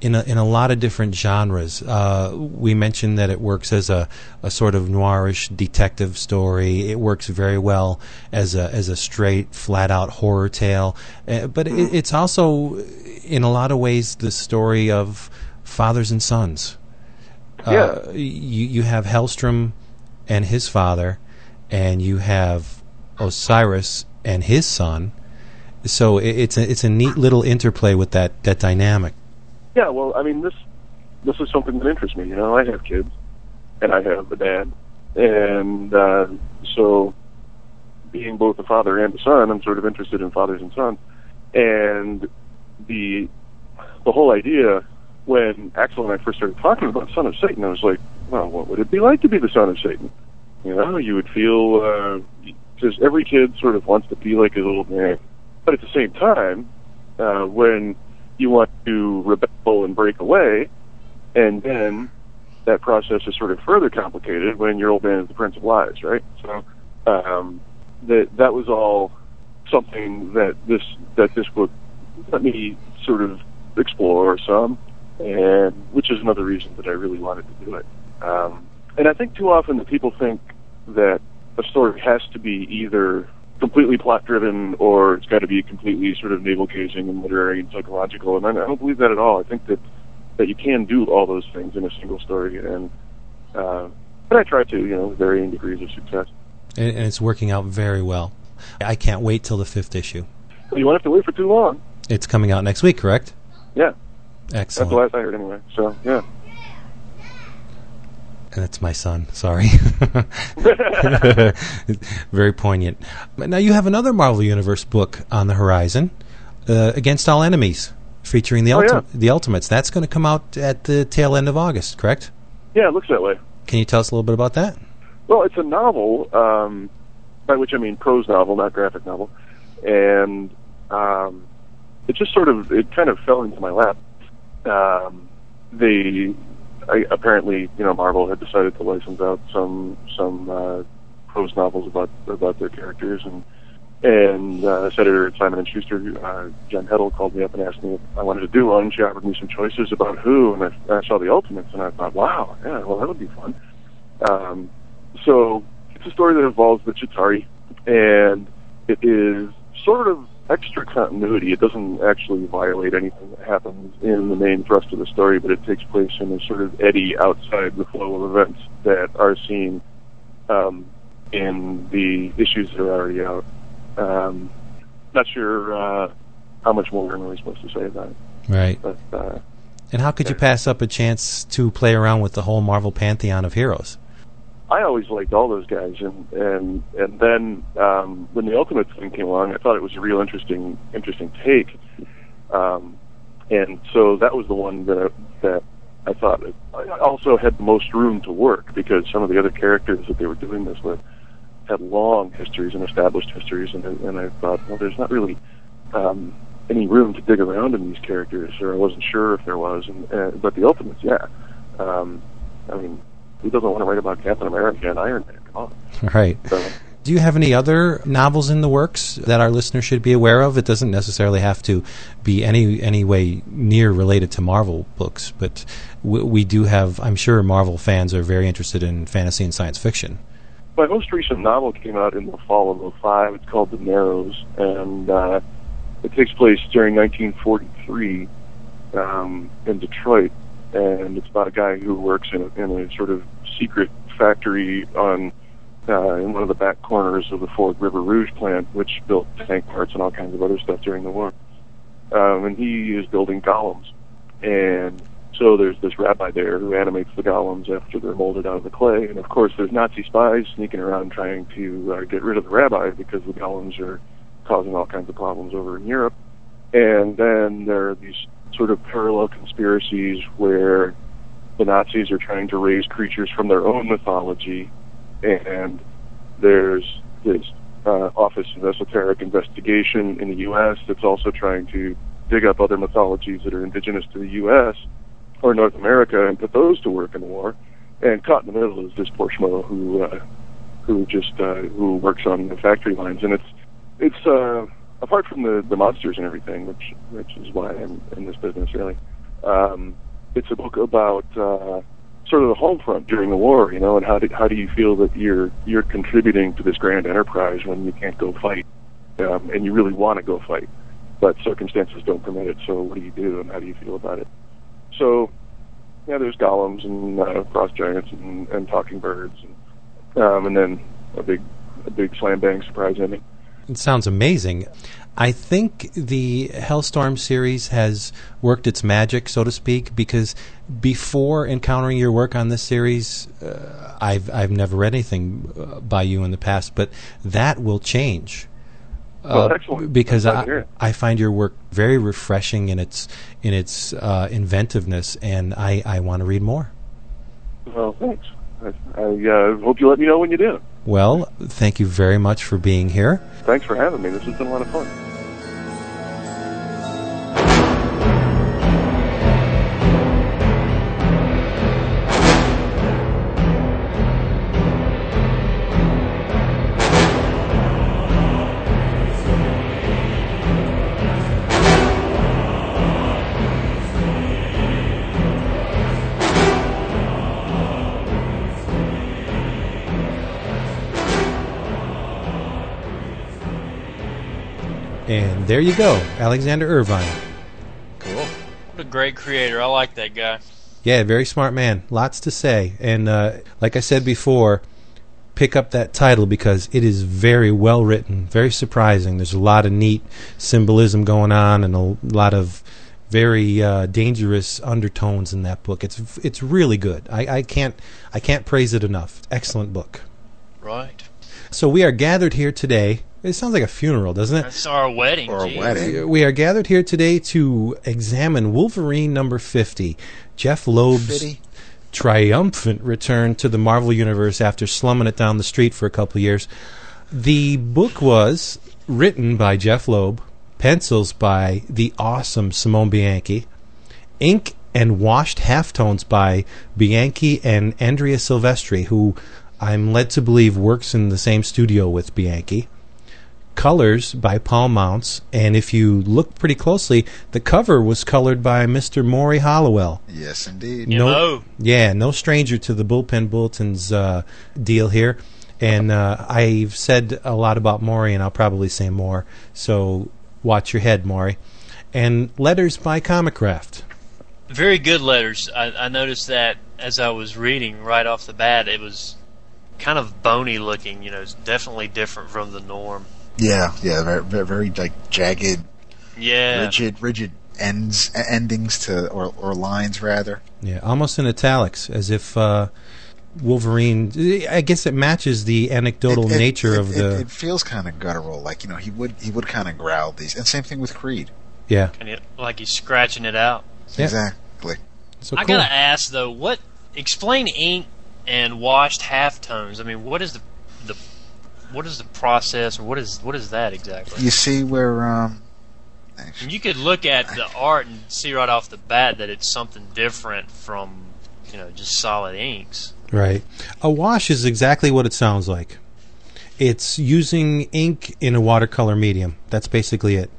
in a, in a lot of different genres. Uh, we mentioned that it works as a, a sort of noirish detective story. It works very well as a as a straight, flat out horror tale. Uh, but it, it's also, in a lot of ways, the story of fathers and sons. Yeah. Uh, you you have Hellstrom and his father, and you have Osiris and his son. So it, it's a it's a neat little interplay with that that dynamic. yeah, well, I mean, this this is something that interests me. You know, I have kids, and I have a dad, and uh, so being both a father and a son, I'm sort of interested in fathers and sons, and the the whole idea when Axel and I first started talking about Son of Satan, I was like, well, what would it be like to be the son of Satan? You know, you would feel uh, every kid sort of wants to be like his old man, but at the same time, uh, when you want to rebel and break away, and then that process is sort of further complicated when your old man is the Prince of Lies, right? So um, that that was all something that this that this book let me sort of explore some, and which is another reason that I really wanted to do it. Um, and I think too often that people think that a story has to be either completely plot driven or it's got to be completely sort of navel gazing and literary and psychological. And I don't believe that at all. I think that that you can do all those things in a single story, and uh, but I try to, you know, with varying degrees of success. and, and it's working out very well. I can't wait till the fifth issue. You won't have to wait for too long. It's coming out next week, correct? Yeah, Excellent. that's the last I heard anyway. So yeah. That's my son. Sorry. Very poignant. Now you have another Marvel Universe book on the horizon, uh, Against All Enemies, featuring the Oh, ulti- yeah. the Ultimates. That's going to come out at the tail end of August, correct? Yeah, it looks that way. Can you tell us a little bit about that? Well, it's a novel, um, by which I mean prose novel, not graphic novel, and um, it just sort of it kind of fell into my lap. Um, they I, apparently, you know, Marvel had decided to license out some some uh, prose novels about about their characters, and and uh, editor at Simon and Schuster, uh, Jen Heddle, called me up and asked me if I wanted to do one. She offered me some choices about who, and I, I saw the Ultimates, and I thought, wow, yeah, well, that would be fun. Um, so it's a story that involves the Chitauri, and it is sort of extra continuity. It doesn't actually violate anything that happens in the main thrust of the story, but it takes place in a sort of eddy outside the flow of events that are seen um, in the issues that are already out. Um, not sure uh, how much more I'm really supposed to say about it, Right. but uh, And how could you pass up a chance to play around with the whole Marvel pantheon of heroes? I always liked all those guys, and and and then um, when the Ultimate thing came along, I thought it was a real interesting interesting take, um, and so that was the one that that I thought I also had the most room to work because some of the other characters that they were doing this with had long histories and established histories, and and I thought, well, there's not really um, any room to dig around in these characters, or I wasn't sure if there was, and uh, but the Ultimates, yeah. Um, I mean, who doesn't want to write about Captain America and Iron Man? Come on. Right. So, Do you have any other novels in the works that our listeners should be aware of? It doesn't necessarily have to be any any way near related to Marvel books, but we, we do have. I'm sure Marvel fans are very interested in fantasy and science fiction. my most recent novel came out in the fall of '05. It's called The Narrows, and uh, it takes place during 1943 um, in Detroit, and it's about a guy who works in a, in a sort of secret factory on uh, in one of the back corners of the Ford River Rouge plant, which built tank parts and all kinds of other stuff during the war. Um, and he is building golems, and so there's this rabbi there who animates the golems after they're molded out of the clay, and of course there's Nazi spies sneaking around trying to uh, get rid of the rabbi because the golems are causing all kinds of problems over in Europe. And then there are these sort of parallel conspiracies where the Nazis are trying to raise creatures from their own mythology, and there's this uh, Office of Esoteric Investigation in the U.S. that's also trying to dig up other mythologies that are indigenous to the U.S. or North America and put those to work in war. And caught in the middle is this poor schmo who uh, who just uh, who works on the factory lines, and it's it's uh, apart from the the monsters and everything, which which is why I'm in this business really. Um, it's a book about uh, sort of the home front during the war, you know, and how do how do you feel that you're you're contributing to this grand enterprise when you can't go fight, um, and you really want to go fight, but circumstances don't permit it. So what do you do, and how do you feel about it? So yeah, there's golems and uh, frost giants and, and talking birds, and, um, and then a big a big slam bang surprise ending. It sounds amazing. I think the Hellstrom series has worked its magic, so to speak, because before encountering your work on this series, uh, I've I've never read anything uh, by you in the past, but that will change. Well, excellent. Because I'm glad to I. I find your work very refreshing in its in its uh, inventiveness, and I, I want to read more. Well, thanks. I, I uh, hope you let me know when you do. Well, thank you very much for being here. Thanks for having me. This has been a lot of fun. There you go, Alexander Irvine. Cool. What a great creator. I like that guy. Yeah, very smart man. Lots to say. And uh, like I said before, pick up that title because it is very well written, very surprising. There's a lot of neat symbolism going on and a lot of very uh, dangerous undertones in that book. It's it's really good. I, I can't I can't praise it enough. Excellent book. Right. So we are gathered here today. It sounds like a funeral, doesn't it? That's our wedding. Or a wedding. Uh, we are gathered here today to examine Wolverine number 50, Jeff Loeb's Fitty. triumphant return to the Marvel Universe after slumming it down the street for a couple of years. The book was written by Jeff Loeb, pencils by the awesome Simone Bianchi, ink and washed halftones by Bianchi and Andrea Silvestri, who I'm led to believe works in the same studio with Bianchi colors by Paul Mounts, and if you look pretty closely, the cover was colored by Mr. Morry Hollowell. Yes, indeed. No, M.O.. yeah, no stranger to the bullpen bulletins uh, deal here. And uh, I've said a lot about Morry, and I'll probably say more. So watch your head, Morry. And letters by Comicraft. Very good letters. I, I noticed that as I was reading right off the bat, it was kind of bony looking. You know, it's definitely different from the norm. Yeah, yeah, very, very, very like jagged, Yeah. rigid, rigid ends endings to or or lines rather. Yeah, almost in italics, as if uh, Wolverine. I guess it matches the anecdotal It- it- nature it- of it, the. It, feels kind of guttural, like you know he would he would kind of growl these, and same thing with Creed. yeah, And it, like he's scratching it out. Yeah. Exactly. so I gotta ask though, what explain ink and washed halftones? I mean, what is the the what is the process, or what is what is that exactly? You see where um, And you could look at the art and see right off the bat that it's something different from you know just solid inks. Right. A wash is exactly what it sounds like. It's using ink in a watercolor medium. That's basically it.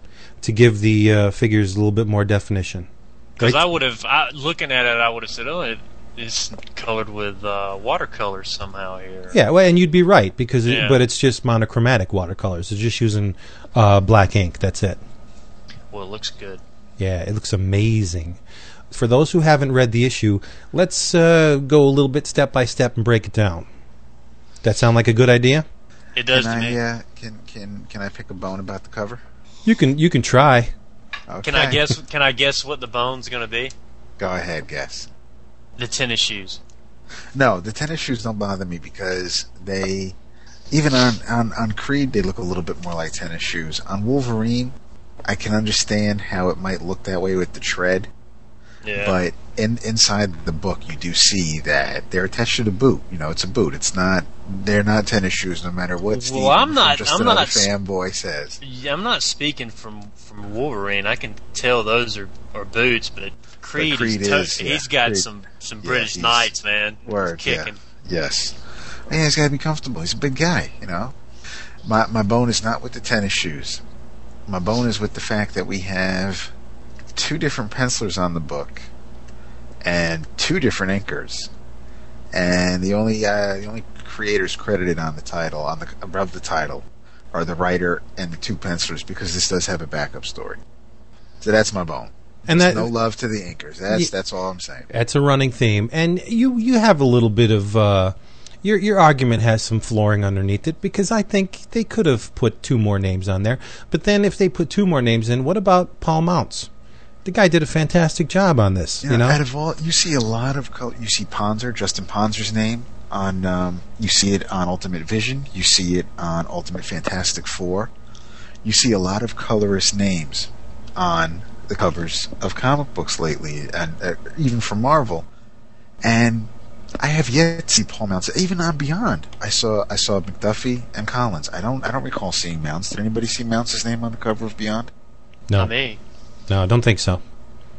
To give the uh, figures a little bit more definition. Because Right. I would have, looking at it, I would have said, "Oh, it is colored with uh, watercolors somehow here." Yeah, well, and you'd be right because, it, but it's just monochromatic watercolors. It's just using uh, black ink. That's it. Well, it looks good. Yeah, it looks amazing. For those who haven't read the issue, let's uh, go a little bit step by step and break it down. That sound like a good idea? It does can to I me. uh, can can can I pick a bone about the cover? You can you can try. Okay. Can I guess? Can I guess what the bone's going to be? Go ahead, guess. The tennis shoes. No, the tennis shoes don't bother me because they, even on, on, on Creed, they look a little bit more like tennis shoes. On Wolverine, I can understand how it might look that way with the tread, Yeah. but in, inside the book, you do see that they're attached to the boot. You know, it's a boot. It's not. They're not tennis shoes, no matter what. Well, Steven I'm not- Just I'm another not fanboy says. Yeah, I'm not speaking from from Wolverine. I can tell those are, are boots, but Creed, Creed is, to- is, yeah, he's got Creed. some some British he's- knights, man. Word, He's yeah. Yes. Yeah, he's got to be comfortable. He's a big guy, you know. My my bone is not with the tennis shoes. My bone is with the fact that we have two different pencilers on the book and two different inkers, and the only uh, the only creators credited on the title on the above the title are the writer and the two pencilers because this does have a backup story. So that's my bone. And that no love to the inkers. That's Ye- that's all I'm saying. That's a running theme, and you you have a little bit of uh, your your argument has some flooring underneath it because I think they could have put two more names on there. But then if they put two more names in, what about Paul Mounts? The guy did a fantastic job on this. Yeah, You know, out of all, you see a lot of color. You see Ponsor, Justin Ponsor's name on. Um, you see it on Ultimate Vision. You see it on Ultimate Fantastic Four. You see a lot of colorist names on the covers of comic books lately, and uh, even from Marvel. And I have yet to see Paul Mounts. Even on Beyond, I saw I saw McDuffie and Kolins. I don't I don't recall seeing Mounts. Did anybody see Mounts' name on the cover of Beyond? no, Not me. no, I don't think so.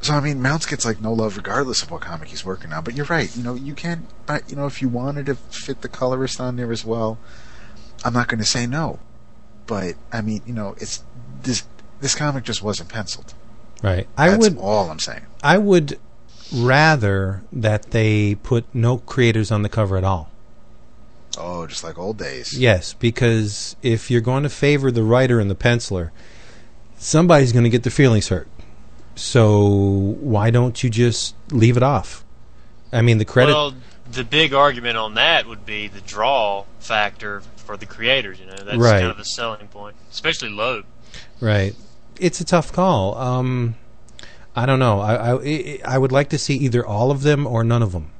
So I mean, Mounts gets like no love regardless of what comic he's working on. But you're right. You know, you can. But you know, if you wanted to fit the colorist on there as well, I'm not going to say no. But I mean, you know, it's this. This comic just wasn't penciled. Right, I That's would all I'm saying. I would rather that they put no creators on the cover at all. Oh, just like old days. Yes, because if you're going to favor the writer and the penciler, somebody's going to get their feelings hurt. So why don't you just leave it off? I mean, the credit. Well, the big argument on that would be the draw factor for the creators. You know, that's Right. kind of a selling point, especially Loeb. Right. It's a tough call. Um, I don't know. I, I I would like to see either all of them or none of them.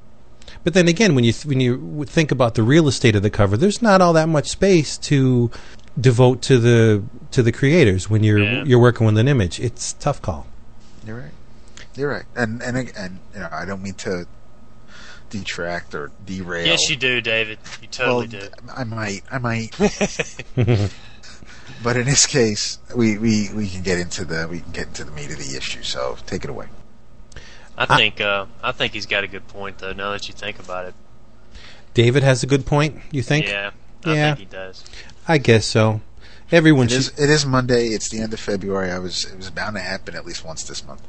But then again, when you th- when you think about the real estate of the cover, there's not all that much space to devote to the to the creators when you're Yeah. you're working with an image. It's a tough call. You're right. You're right. And and and you know, I don't mean to detract or derail. Yes, you do, David. You totally well, do. I might. I might. but in this case, we, we, we can get into the we can get into the meat of the issue. So take it away. I think uh, I think he's got a good point though. Now that you think about it, David has a good point. You think? yeah, I Yeah. think he does. I guess so. Everyone It should. is it is Monday. It's the end of February. I was it was bound to happen at least once this month.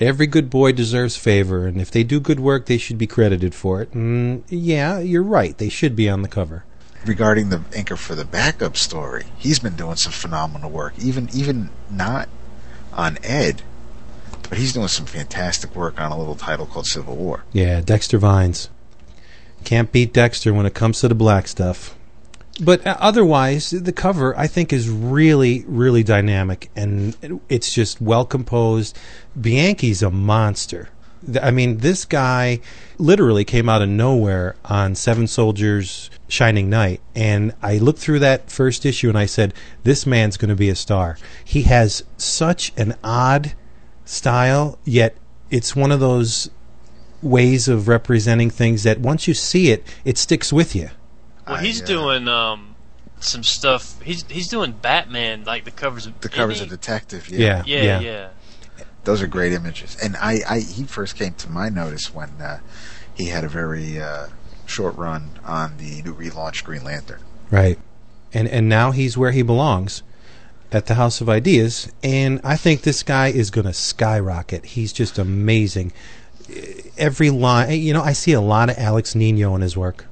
Every good boy deserves favor, and if they do good work, they should be credited for it. And yeah, you're right. They should be on the cover. Regarding the inker for the backup story, he's been doing some phenomenal work. Even even not on Ed, but he's doing some fantastic work on a little title called Civil War. Yeah, Dexter Vines. Can't beat Dexter when it comes to the black stuff. But uh, otherwise, the cover I think is really, really dynamic, and it's just well composed. Bianchi's a monster. Th- I mean, this guy literally came out of nowhere on Seven Soldiers Shining Knight, and I looked through that first issue and I said, "This man's going to be a star." He has such an odd style, yet it's one of those ways of representing things that once you see it, it sticks with you. Well, I, he's uh, doing um, some stuff. He's he's doing Batman like the covers of The covers of he? Detective. Yeah. Yeah, yeah, yeah. Those are great images. And I, I he first came to my notice when uh, he had a very uh, short run on the new relaunched Green Lantern. Right. And and now he's where he belongs at the House of Ideas and I think this guy is going to skyrocket. He's just amazing. Every line, you know, I see a lot of Alex Nino in his work.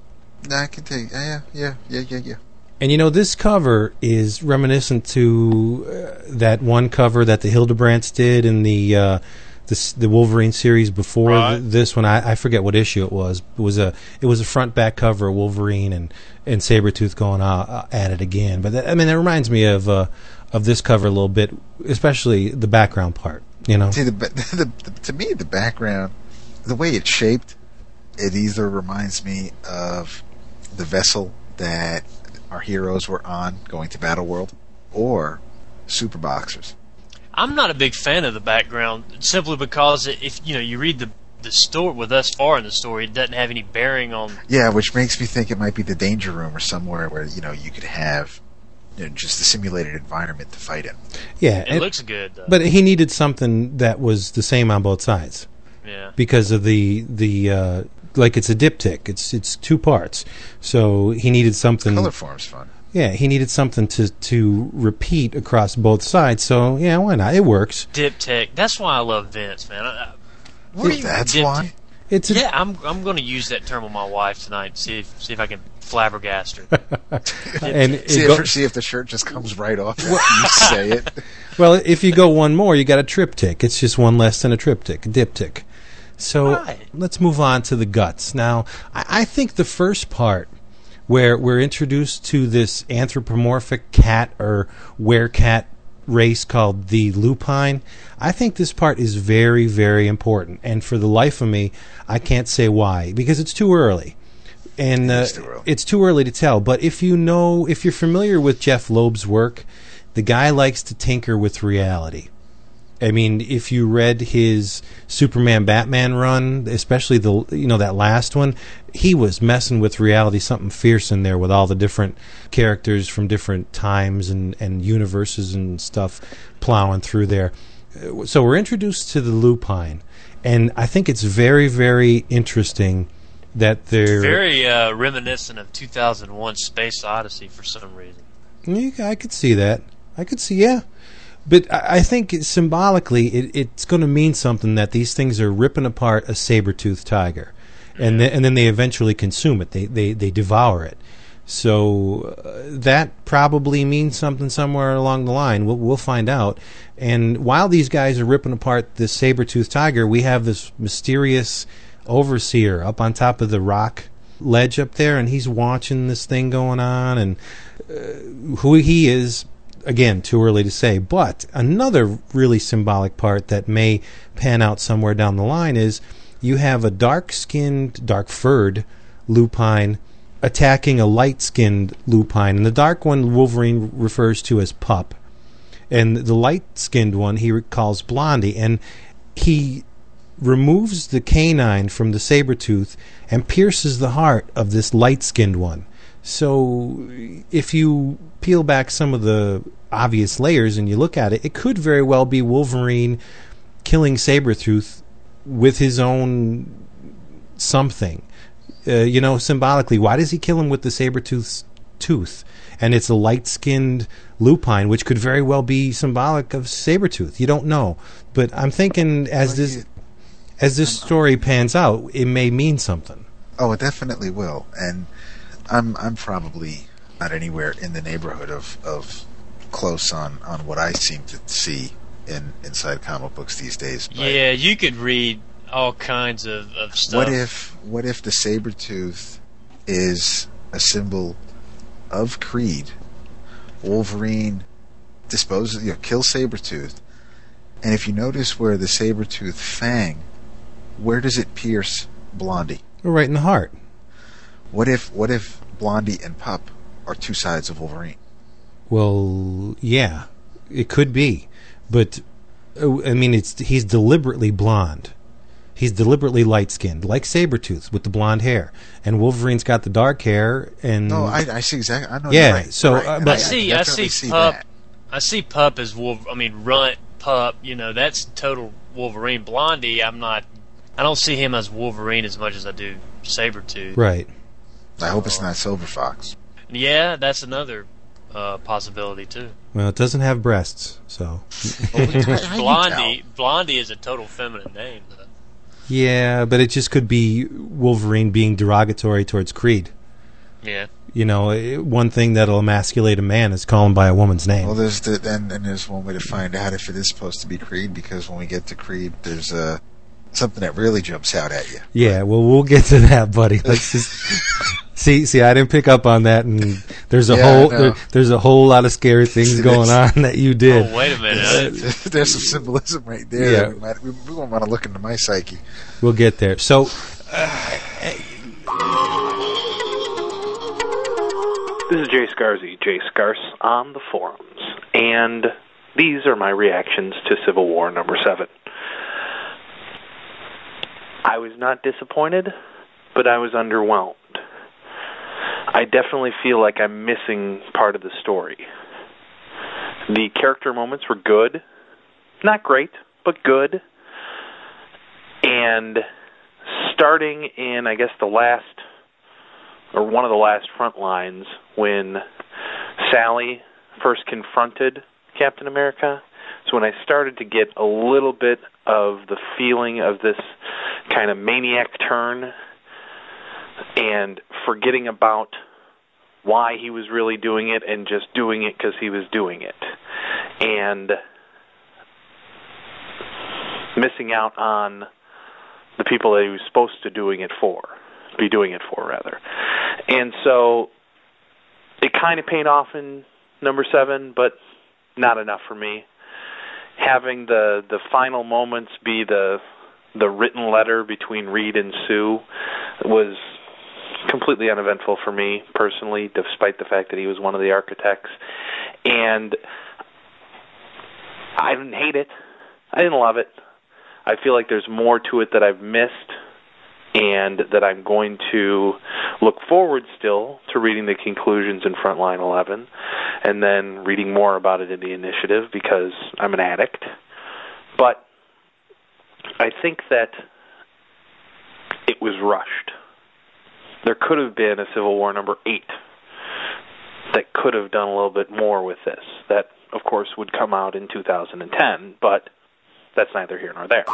I can take. Yeah, yeah, yeah, yeah, yeah. And you know, this cover is reminiscent to uh, that one cover that the Hildebrandts did in the uh, this, the Wolverine series before Right. th- this one. I, I forget what issue it was. It was a it was a front back cover of Wolverine and and Sabretooth going uh, at it again. But that, I mean, that reminds me of uh, of this cover a little bit, especially the background part. You know, See, the, ba- the, the to me the background, the way it's shaped, it either reminds me of the vessel that our heroes were on going to Battle World, or Super Boxers. I'm not a big fan of the background simply because if you know you read the the story with us far in the story, it doesn't have any bearing on. Yeah, which makes me think it might be the Danger Room or somewhere where you know you could have you know, just a simulated environment to fight in. yeah. It and- looks good though. but he needed something that was the same on both sides. yeah. because of the the uh, like it's a diptych. It's it's two parts. So he needed something. Color form's fun. Yeah, he needed something to to repeat across both sides. So yeah, why not? It works. Diptych. That's why I love Vince, man. I, I, What, that's Dip- why. It's a, yeah, I'm I'm going to use that term with my wife tonight. See if see if I can flabbergast her. and it See go- if, see if the shirt just comes right off. you say it. well, if you go one more, you got a triptych. It's just one less than a triptych, a diptych. So Right. let's move on to the guts. Now, I, I think the first part where we're introduced to this anthropomorphic cat or werecat race called the lupine, I think this part is very, very important. And for the life of me, I can't say why because it's too early. And uh, is too early. it's too early to tell. But if you know, if you're familiar with Jeff Loeb's work, the guy likes to tinker with reality. I mean, if you read his Superman Batman run, especially the you know that last one, he was messing with reality, something fierce in there with all the different characters from different times and and universes and stuff plowing through there. So we're introduced to the lupine, and I think it's very very interesting that they're Very uh, reminiscent of 2001: Space Odyssey for some reason. I could see that. I could see, yeah. But I think symbolically, it, it's going to mean something that these things are ripping apart a saber-toothed tiger, and then, and then they eventually consume it. They they they devour it. So uh, that probably means something somewhere along the line. We'll we'll find out. And while these guys are ripping apart this saber-toothed tiger, we have this mysterious overseer up on top of the rock ledge up there, and he's watching this thing going on, and uh, who he is again too early to say but another really symbolic part that may pan out somewhere down the line is you have a dark skinned dark furred lupine attacking a light skinned lupine and the dark one wolverine refers to as pup and the light skinned one he calls blondie and he removes the canine from the saber tooth and pierces the heart of this light skinned one so if you peel back some of the obvious layers and you look at it, it could very well be Wolverine killing Sabretooth with his own something. Uh, you know, symbolically, why does he kill him with the Sabretooth's tooth? And it's a light skinned lupine, which could very well be symbolic of Sabretooth. You don't know. But I'm thinking as this as this story pans out, it may mean something. Oh, it definitely will. And I'm I'm probably not anywhere in the neighborhood of, of close on, on what I seem to see in inside comic books these days. but Yeah, you could read all kinds of, of stuff. What if what if the saber tooth is a symbol of Creed, Wolverine disposes, you know, kills Sabretooth. And if you notice where the saber tooth fang, where does it pierce Blondie? Right in the heart. What if what if Blondie and Pup are two sides of Wolverine? Well, yeah, it could be, but uh, I mean, it's he's deliberately blonde. He's deliberately light skinned, like Sabretooth with the blonde hair, and Wolverine's got the dark hair. And No, I, I see exactly. I know. Yeah, you're right, so, right. uh, but- I see. I definitely see, see pup. that. I see pup as Wolf. I mean, runt pup. You know, that's total Wolverine. Blondie. I'm not. I don't see him as Wolverine as much as I do Sabretooth. right. I hope it's not Silver Fox. Yeah, that's another uh, possibility too. Well, it doesn't have breasts, so Blondie. Blondie is a total feminine name. Though. yeah, but it just could be Wolverine being derogatory towards Creed. Yeah. You know, one thing that'll emasculate a man is calling by a woman's name. Well, there's the, and, and there's one way to find out if it is supposed to be Creed because when we get to Creed, there's uh, something that really jumps out at you. Yeah, well, we'll get to that, buddy. Let's just see. See, I didn't pick up on that, and there's a Yeah, whole there, there's a whole lot of scary things going on that you did. Oh wait a minute. there's some symbolism right there. Yeah. that We, might, we, we won't want to look into my psyche. We'll get there. So, uh, This is Jay Scarzy, Jay Scarce on the forums, and these are my reactions to Civil War number seven. I was not disappointed, but I was underwhelmed. I definitely feel like I'm missing part of the story. The character moments were good, not great, but good. And starting in, I guess, the last or one of the last front lines when Sally first confronted Captain America. So when I started to get a little bit of the feeling of this kind of maniac turn and forgetting about why he was really doing it and just doing it because he was doing it. And missing out on the people that he was supposed to doing it for, be doing it for rather. And so it kind of paid off in number 7, but not enough for me. Having the the final moments be the the written letter between Reed and Sue was completely uneventful for me personally, despite the fact that he was one of the architects. And I didn't hate it. I didn't love it. I feel like there's more to it that I've missed and that I'm going to look forward still to reading the conclusions in Frontline 11 and then reading more about it in the initiative because I'm an addict. But I think that it was rushed. There could have been a Civil War number 8 that could have done a little bit more with this. That, of course, would come out in 2010, but that's neither here nor there.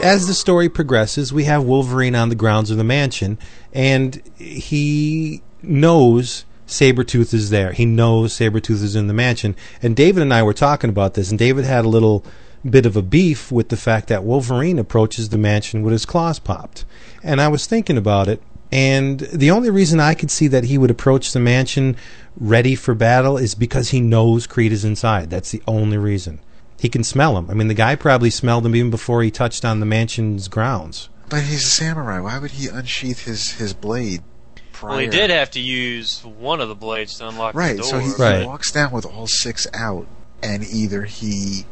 as the story progresses, we have Wolverine on the grounds of the mansion, and he knows Sabretooth is there. He knows Sabretooth is in the mansion. And David and I were talking about this, and David had a little bit of a beef with the fact that Wolverine approaches the mansion with his claws popped. And I was thinking about it, and the only reason I could see that he would approach the mansion ready for battle is because he knows Creed is inside. That's the only reason. He can smell him. I mean, the guy probably smelled him even before he touched on the mansion's grounds. But he's a samurai. Why would he unsheath his, his blade prior? Well, he did have to use one of the blades to unlock Right, the so he, Right. he walks down with all six out, and either he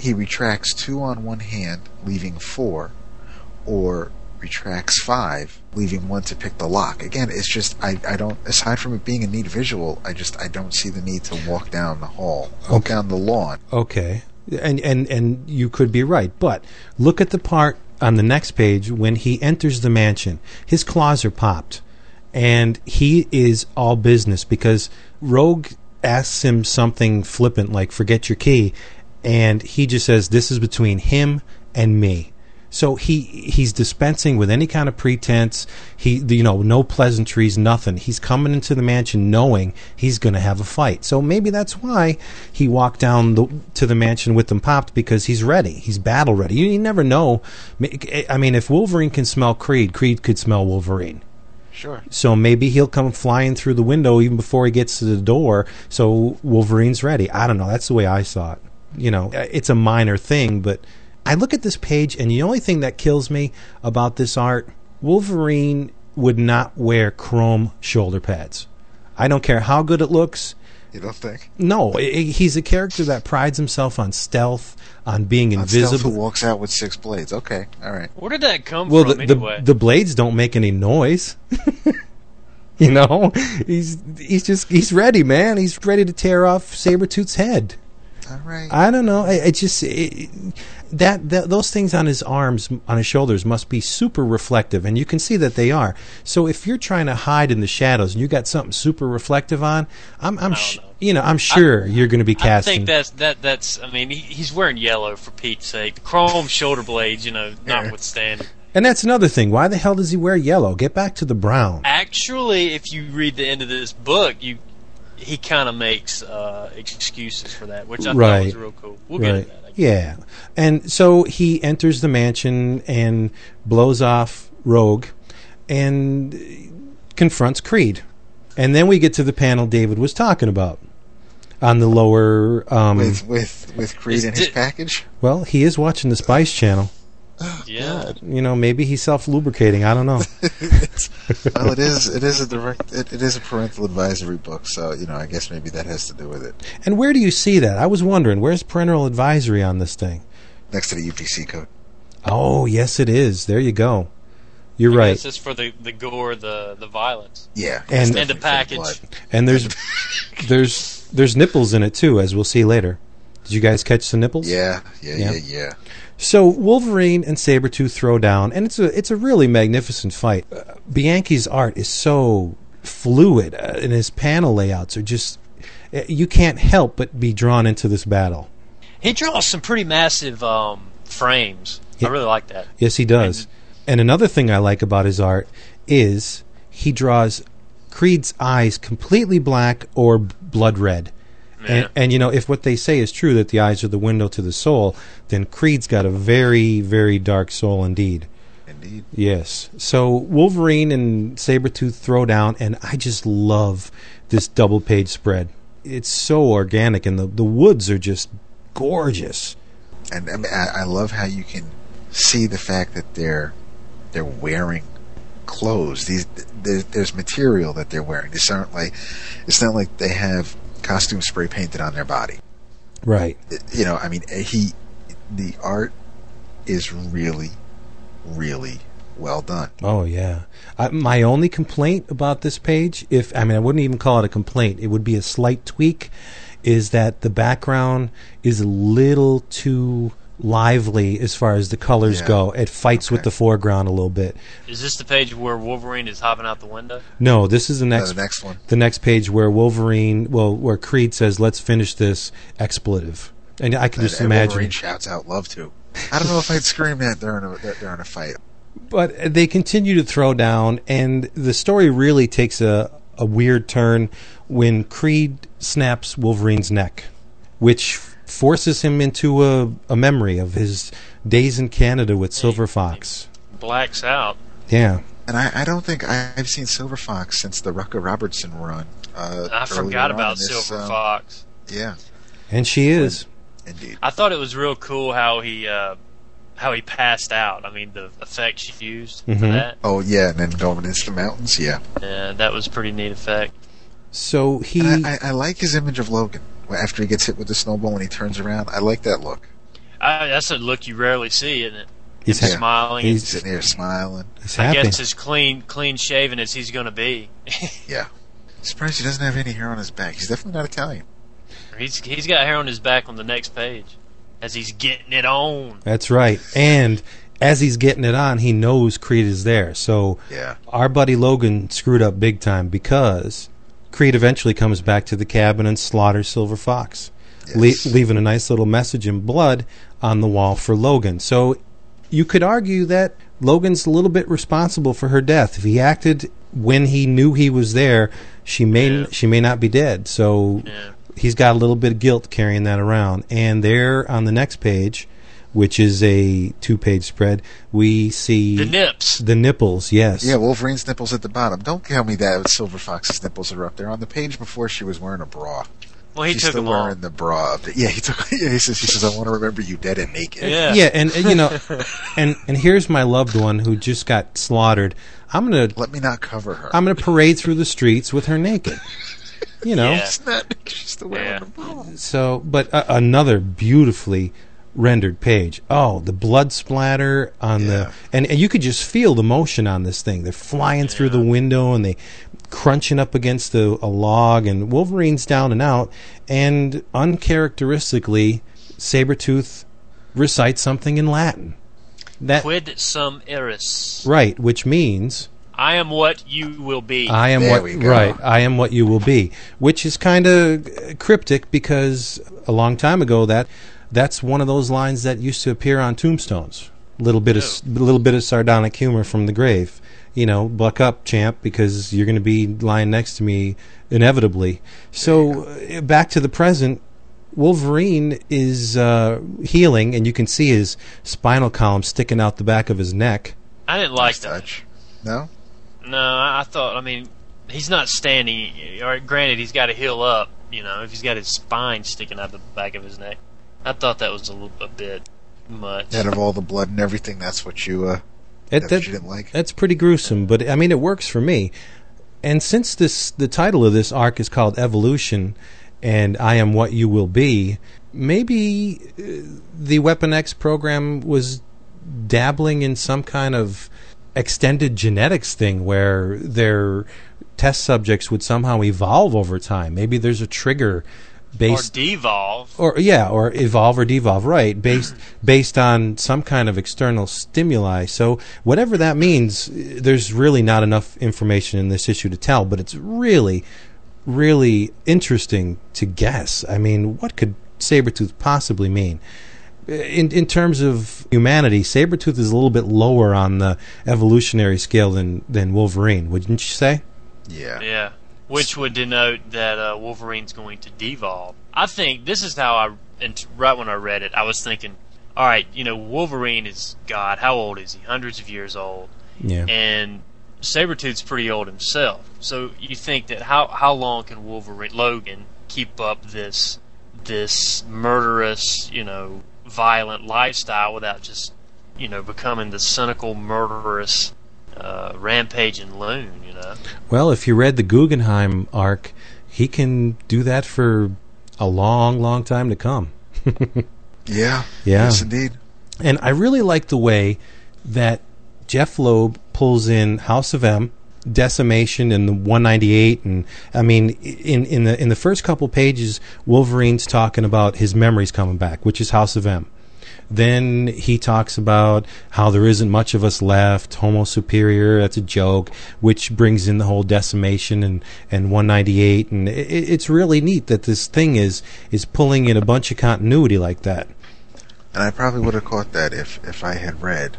he retracts two on one hand, leaving four, or retracts five, leaving one to pick the lock. Again, it's just I, I don't aside from it being a neat visual, I just I don't see the need to walk down the hall, walk Okay. down the lawn. Okay. And and and you could be right, but look at the part on the next page when he enters the mansion. His claws are popped, and he is all business because Rogue asks him something flippant like "forget your key," and he just says, "This is between him and me." So he he's dispensing with any kind of pretense. He you know no pleasantries, nothing. He's coming into the mansion knowing he's going to have a fight. So maybe that's why he walked down the, to the mansion with them popped because he's ready. He's battle ready. You, you never know. I mean, if Wolverine can smell Creed, Creed could smell Wolverine. Sure. So maybe he'll come flying through the window even before he gets to the door. So Wolverine's ready. I don't know. That's the way I saw it. You know, uh, it's a minor thing, but I look at this page, and the only thing that kills me about this art, Wolverine would not wear chrome shoulder pads. I don't care how good it looks. You don't think? No, i- i- he's a character that prides himself on stealth, on being On Stealth invisible. who walks out with six blades. Okay, all right. Where did that come Well, from the, the anyway? the blades don't make any noise. you know, he's he's just he's ready, man. He's ready to tear off Sabretooth's head. All right. I don't know. I, I just it, that, that those things on his arms, on his shoulders, must be super reflective, and you can see that they are. So if you're trying to hide in the shadows and you got something super reflective on, I'm, I'm, sh- you know, I'm sure you're going to be casting. I think that's that. That's. I mean, he, he's wearing yellow for Pete's sake. The chrome shoulder blades, you know, notwithstanding. and that's another thing. Why the hell does he wear yellow? Get back to the brown. Actually, if you read the end of this book, you he kind of makes uh, excuses for that, which I thought right. was real cool. We'll get right. into that. Yeah. And so he enters the mansion and blows off Rogue and confronts Creed. And then we get to the panel David was talking about on the lower. Um, with with with Creed in his package. well, he is watching the Spice Channel. Yeah. You know, maybe he's self lubricating. I don't know. well, it is it is a direct it, it is a parental advisory book, so you know I guess maybe that has to do with it. and where do you see that? I was wondering, where's parental advisory on this thing? Next to the UPC code. Oh, yes, it is. There you go. You're I right. guess it's for the the gore, the the violence. Yeah, And- and the package. And there's there's there's nipples in it too, as we'll see later. Did you guys catch the nipples? Yeah, yeah, Yeah. yeah, yeah. So Wolverine and Sabretooth throw down, and it's a it's a really magnificent fight. Uh, Bianchi's art is so fluid, uh, and his panel layouts are just uh, you can't help but be drawn into this battle. He draws some pretty massive um, frames. Yeah. I really like that. Yes, he does. And another thing I like about his art is he draws Creed's eyes completely black or blood red. And, and you know, if what they say is true that the eyes are the window to the soul, then Creed's got a very, very dark soul indeed. Indeed. Yes. So Wolverine and Sabretooth throw down, and I just love this double page spread. It's so organic, and the, the woods are just gorgeous. And I, mean, I, I love how you can see the fact that they're they're wearing clothes. These there's, there's material that they're wearing. These aren't like it's not like they have costume spray painted on their body. Right. You know, I mean, he the art is really, really well done. Oh yeah. I, my only complaint about this page, if I mean, I wouldn't even call it a complaint. It would be a slight tweak, is that the background is a little too lively as far as the colors Yeah. go. It fights with the foreground a little bit. Is this the page where Wolverine is hopping out the window? No, this is the No, next the next one. the next page where Wolverine, well, where Creed says, "Let's finish this expletive," and I can And, just and imagine. Wolverine shouts out, "Love to." I don't know if I'd scream that during a that during a fight. But they continue to throw down, and the story really takes a, a weird turn when Creed snaps Wolverine's neck, which forces him into a, a memory of his days in Canada with Silver Fox. Blacks out. Yeah. And I, I don't think I've seen Silver Fox since the Rucka Robertson run. Uh, I forgot about this, Silver um, Fox. Yeah, And she is. indeed. I thought it was real cool how he uh, how he passed out. I mean, the effects she used for Mhm. that. Oh yeah, and then going into the mountains. Yeah, Yeah, that was pretty neat effect. So he. I, I, I like his image of Logan after he gets hit with the snowball and he turns around. I like that look. I, that's a look you rarely see, isn't it? he's, ha- smiling. he's, Sitting there smiling. he's I happy. guess as clean clean shaven as he's going to be. Yeah. Surprised he doesn't have any hair on his back. He's definitely not Italian. he's he's got hair on his back on the next page as he's getting it on. That's right. And as he's getting it on, he knows Creed is there. So Yeah. our buddy Logan screwed up big time because Creed eventually comes back to the cabin and slaughters Silver Fox, Yes. le- leaving a nice little message in blood on the wall for Logan. So you could argue that Logan's a little bit responsible for her death. If he acted when he knew he was there, she may Yeah. she may not be dead. So Yeah. he's got a little bit of guilt carrying that around. And there on the next page, which is a two-page spread. We see The nips. the nipples. Yes. Yeah, Wolverine's nipples at the bottom. Don't tell me that Silver Fox's nipples are up there. On the page before, she was wearing a bra. Well, he She's took still them wearing off. the bra. Yeah, he took. Yeah, he says. He says, "I want to remember you dead and naked." Yeah. Yeah, and, and you know, and and here's my loved one who just got slaughtered. I'm gonna Let me not cover her. I'm gonna parade through the streets with her naked. You know. Yeah. It's not. She's still wearing Yeah. a bra. So, but uh, another beautifully rendered page. Oh, the blood splatter on Yeah. the and, and you could just feel the motion on this thing. They're flying through the window and they crunching up against a, a log and Wolverine's down and out and uncharacteristically Sabretooth recites something in Latin. That Quid sum eris. right, which means I am what you will be. I am There what we go. right. I am what you will be, which is kind of cryptic because a long time ago that that's one of those lines that used to appear on tombstones. Little bit of little bit of sardonic humor from the grave. You know, buck up, champ, because you're going to be lying next to me inevitably. So uh, back to the present. Wolverine is uh, healing, and you can see his spinal column sticking out the back of his neck. I didn't like Nice that. touch. No. No, I I thought. I mean, he's not standing. All right, granted, he's got to heal up. You know, if he's got his spine sticking out the back of his neck, I thought that was a little a bit much. Out of all the blood and everything, that's what you. Uh, It, that's what you didn't like. That's pretty gruesome, but I mean, it works for me. And since this, the title of this arc is called Evolution, and I am what you will be, maybe uh, the Weapon X program was dabbling in some kind of extended genetics thing where their test subjects would somehow evolve over time. Maybe there's a trigger or based devolve. or yeah, or evolve or devolve, right? Based based on some kind of external stimuli. So whatever that means, there's really not enough information in this issue to tell. But it's really, really interesting to guess. I mean, what could Sabretooth possibly mean? In in terms of humanity, Sabretooth is a little bit lower on the evolutionary scale than than Wolverine, wouldn't you say? Yeah. Yeah, which would denote that uh, Wolverine's going to devolve. I think this is how I. And right when I read it, I was thinking, all right, you know, Wolverine is God. How old is he? Hundreds of years old. Yeah. and Sabretooth's pretty old himself. So you think that how how long can Wolverine Logan keep up this this murderous, you know, violent lifestyle without just, you know, becoming the cynical, murderous, uh, rampaging loon, you know? Well, if you read the Guggenheim arc, he can do that for a long, long time to come. Yeah. Yeah. Yes, indeed. And I really like the way that Jeph Loeb pulls in House of M, Decimation, and the 198. And I mean, in in the in the first couple pages, Wolverine's talking about his memories coming back, which is House of M. Then he talks about how there isn't much of us left, Homo superior, that's a joke, which brings in the whole decimation and, and 198. And it, it's really neat that this thing is, is pulling in a bunch of continuity like that. And I probably would have caught that if if I had read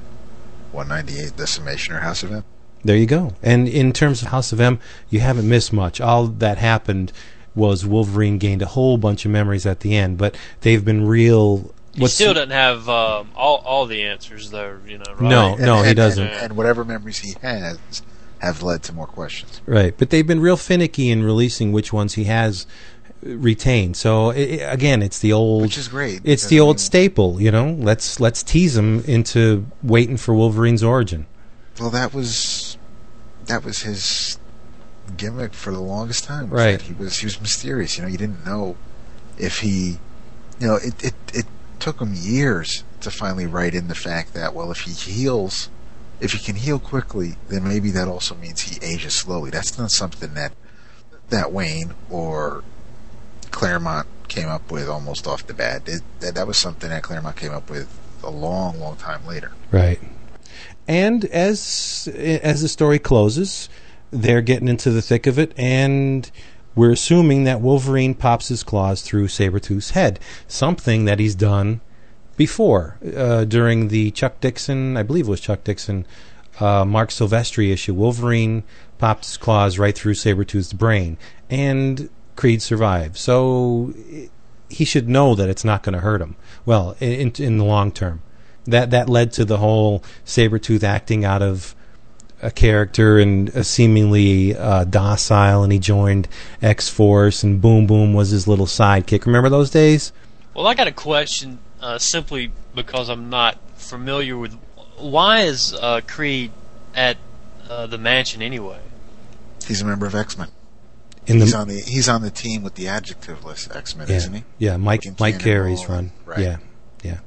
198 Decimation or House of M. There you go. And in terms of House of M, you haven't missed much. All that happened was Wolverine gained a whole bunch of memories at the end, but they've been real. He still doesn't have um, all all the answers, though. You know, right? No, And- no, and, he doesn't. And, and whatever memories he has have led to more questions. Right, but they've been real finicky in releasing which ones he has retained. So i i again, it's the old, Which is great, It's the I old mean- staple, you know. Let's let's tease him into waiting for Wolverine's origin. Well, that was that was his gimmick for the longest time. was Right. He was he was mysterious. You know, you didn't know if he, you know, it it it took him years to finally write in the fact that well, if he heals, if he can heal quickly, then maybe that also means he ages slowly. That's not something that that Wein or Claremont came up with almost off the bat. It, that that was something that Claremont came up with a long, long time later. Right. And as as the story closes, they're getting into the thick of it, and we're assuming that Wolverine pops his claws through Sabretooth's head, something that he's done before uh, during the Chuck Dixon, I believe it was Chuck Dixon, uh, Marc Silvestri issue. Wolverine pops his claws right through Sabretooth's brain, and Creed survived. So he should know that it's not going to hurt him. Well, in in the long term, that that led to the whole Sabretooth acting out of a character and a seemingly uh, docile, and he joined X Force, and Boom Boom was his little sidekick. Remember those days? Well, I got a question uh, simply because I'm not familiar with why is uh, Creed at uh, the mansion anyway? He's a member of X Men. In he's on the he's on the team with the adjectiveless X Men, yeah, isn't he? yeah, Mike Like in Mike Carey's run, right. yeah, yeah,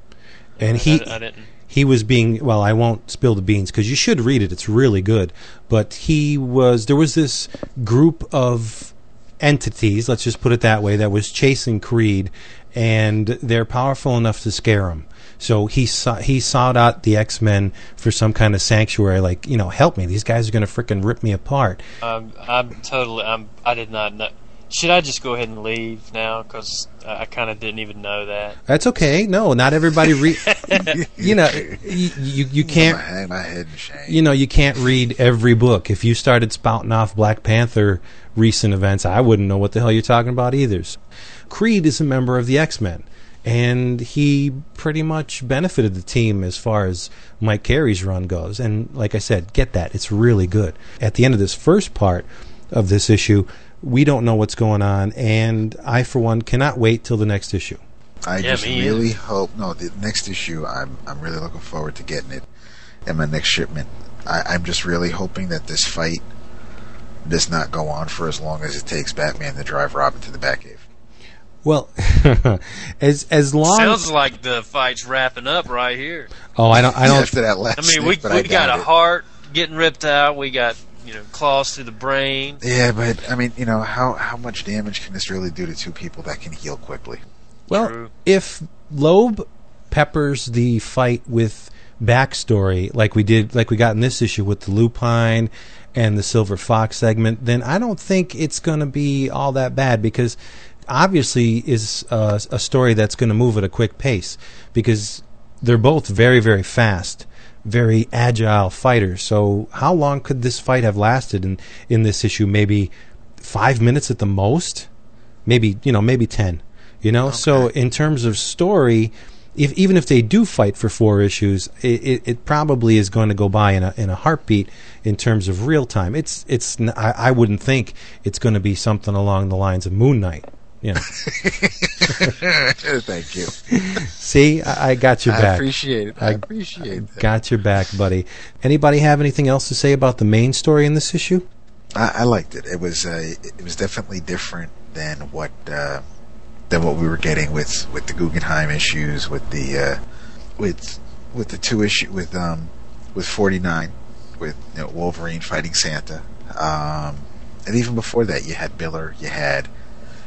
and he I, I didn't. He was being well i won't spill the beans because you should read it it's really good but he was there was this group of entities let's just put it that way that was chasing creed and they're powerful enough to scare him so he saw, he sought out the X-Men for some kind of sanctuary like you know help me these guys are going to frickin' rip me apart I'm, I'm totally. I'm. I did not know. Should I just go ahead and leave now? Because I, I kind of didn't even know that. that's okay no not everybody read you know you, you, you can't My head, my head in shame. you know, you can't read every book. If you started spouting off Black Panther recent events, I wouldn't know what the hell you're talking about either. Creed is a member of the X Men, and he pretty much benefited the team as far as Mike Carey's run goes. And like I said, get that. It's really good. At the end of this first part of this issue, we don't know what's going on, and I, for one, cannot wait till the next issue. I Yeah, just me really hope. No, the next issue, I'm I'm really looking forward to getting it in my next shipment. I, I'm just really hoping that this fight does not go on for as long as it takes Batman to drive Robin to the Batcave. Well, as as long Sounds like the fight's wrapping up right here. oh, I don't, I don't. After that last, I mean, we we I got a it. heart getting ripped out. We got you know claws through the brain. Yeah, but I mean, you know, how how much damage can this really do to two people that can heal quickly? Well, True. if Loeb peppers the fight with backstory like we did, like we got in this issue with the Lupine and the Silver Fox segment, then I don't think it's going to be all that bad because obviously is uh, a story that's going to move at a quick pace because they're both very very fast very agile fighters. So how long could this fight have lasted in in this issue? Maybe 5 minutes at the most? Maybe you know maybe 10 you know? So in terms of story if even if they do fight for four issues it, it, it probably is going to go by in a in a heartbeat in terms of real time. It's it's I, I wouldn't think it's going to be something along the lines of moon knight you know Thank you. see I, I got your back. I back appreciate it. I, I appreciate that. got your back buddy anybody have anything else to say about the main story in this issue I, I liked it. It was uh, it was definitely different than what uh, than what we were getting with, with the Guggenheim issues, with the uh, with with the two issue with um with forty nine, with you know, Wolverine fighting Santa, um, and even before that you had Millar, you had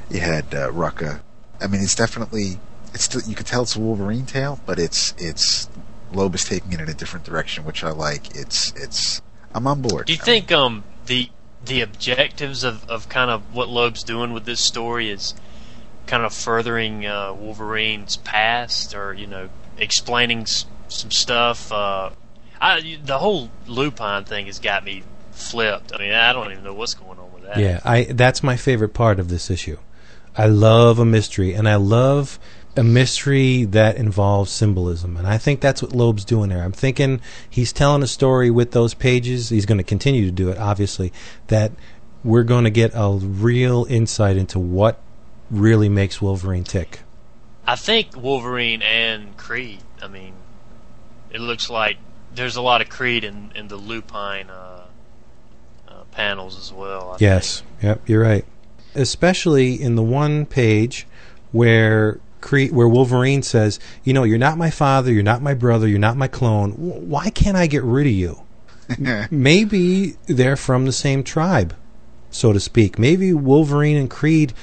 you had uh, Rucka. I mean, it's definitely it's still you could tell it's a Wolverine tale, but it's it's Loeb is taking it in a different direction, which I like. It's it's I'm on board. Do you I think um the the objectives of, of kind of what Loeb's doing with this story is kind of furthering uh, Wolverine's past, or you know, explaining s- some stuff? Uh, I, the whole Lupine thing has got me flipped. I mean, I don't even know what's going on with that. Yeah, I that's my favorite part of this issue. I love a mystery, and I love a mystery that involves symbolism, and I think that's what Loeb's doing there. I'm thinking he's telling a story with those pages. He's going to continue to do it, obviously. That we're going to get a real insight into what really makes Wolverine tick. I think Wolverine and Creed. I mean, it looks like there's a lot of Creed in, in the Lupine uh, uh, panels as well. I Yes, yep, you're right. Especially in the one page where Cre- where Wolverine says, "You know, you're not my father, you're not my brother, you're not my clone. W- Why can't I get rid of you?" Maybe they're from the same tribe, so to speak. Maybe Wolverine and Creed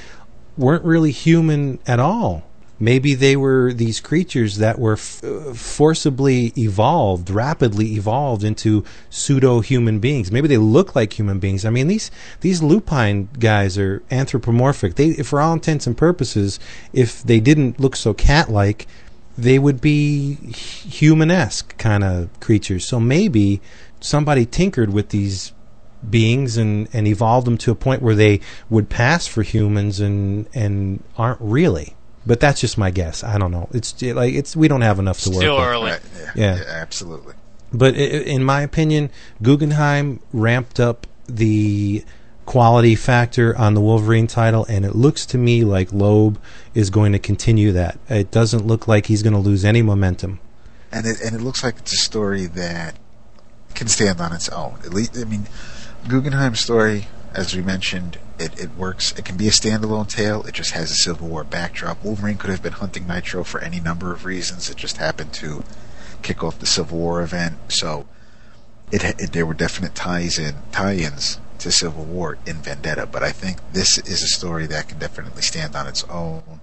weren't really human at all. Maybe they were these creatures that were f- forcibly evolved, rapidly evolved into pseudo human beings. Maybe they look like human beings. I mean, these these lupine guys are anthropomorphic. They, for all intents and purposes, if they didn't look so cat-like, they would be human-esque kind of creatures. So maybe somebody tinkered with these beings and, and evolved them to a point where they would pass for humans and and aren't really. But that's just my guess. I don't know. It's like it's we don't have enough to work. Still with. early. Right, yeah, Yeah. yeah, absolutely. But i- i- in my opinion, Guggenheim ramped up the quality factor on the Wolverine title, and it looks to me like Loeb is going to continue that. It doesn't look like he's going to lose any momentum. and it and it looks like it's a story that can stand on its own. At least, I mean, Guggenheim's story, as we mentioned, it, it works. It can be a standalone tale. It just has a Civil War backdrop. Wolverine could have been hunting Nitro for any number of reasons. It just happened to kick off the Civil War event. So, it, it there were definite ties in tie-ins to Civil War in Vendetta. But I think this is a story that can definitely stand on its own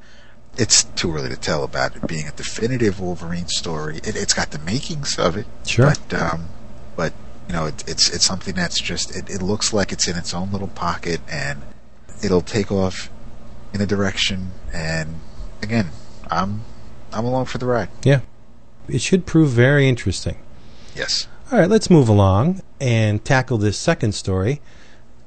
it's too early to tell about it being a definitive Wolverine story. It, it's got the makings of it, Sure. but um, but you know, it, it's it's something that's just it, it looks like it's in its own little pocket, and it'll take off in a direction. And again, I'm I'm along for the ride. Yeah. It should prove very interesting. Yes. All right, let's move along and tackle this second story,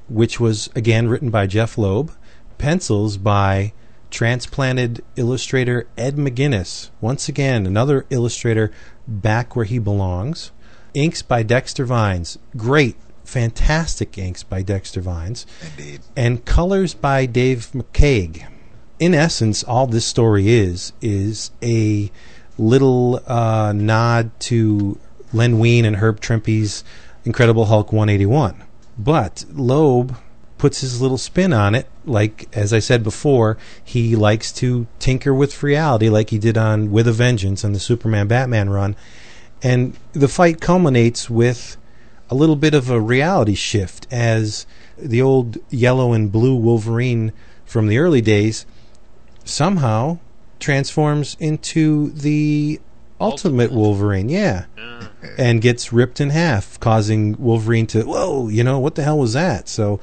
which was again written by Jeph Loeb, pencils by transplanted illustrator Ed McGuinness. Once again, another illustrator back where he belongs. Inks by Dexter Vines. Great, fantastic inks by Dexter Vines. Indeed. And colors by Dave McCaig. In essence, all this story is is a little uh, nod to Len Wein and Herb Trimpe's Incredible Hulk 181. But Loeb puts his little spin on it. Like as I said before, he likes to tinker with reality, like he did on With a Vengeance on the Superman Batman run. And the fight culminates with a little bit of a reality shift as the old yellow and blue Wolverine from the early days somehow transforms into the ultimate Wolverine. Yeah. And gets ripped in half, causing Wolverine to, whoa, you know, what the hell was that? So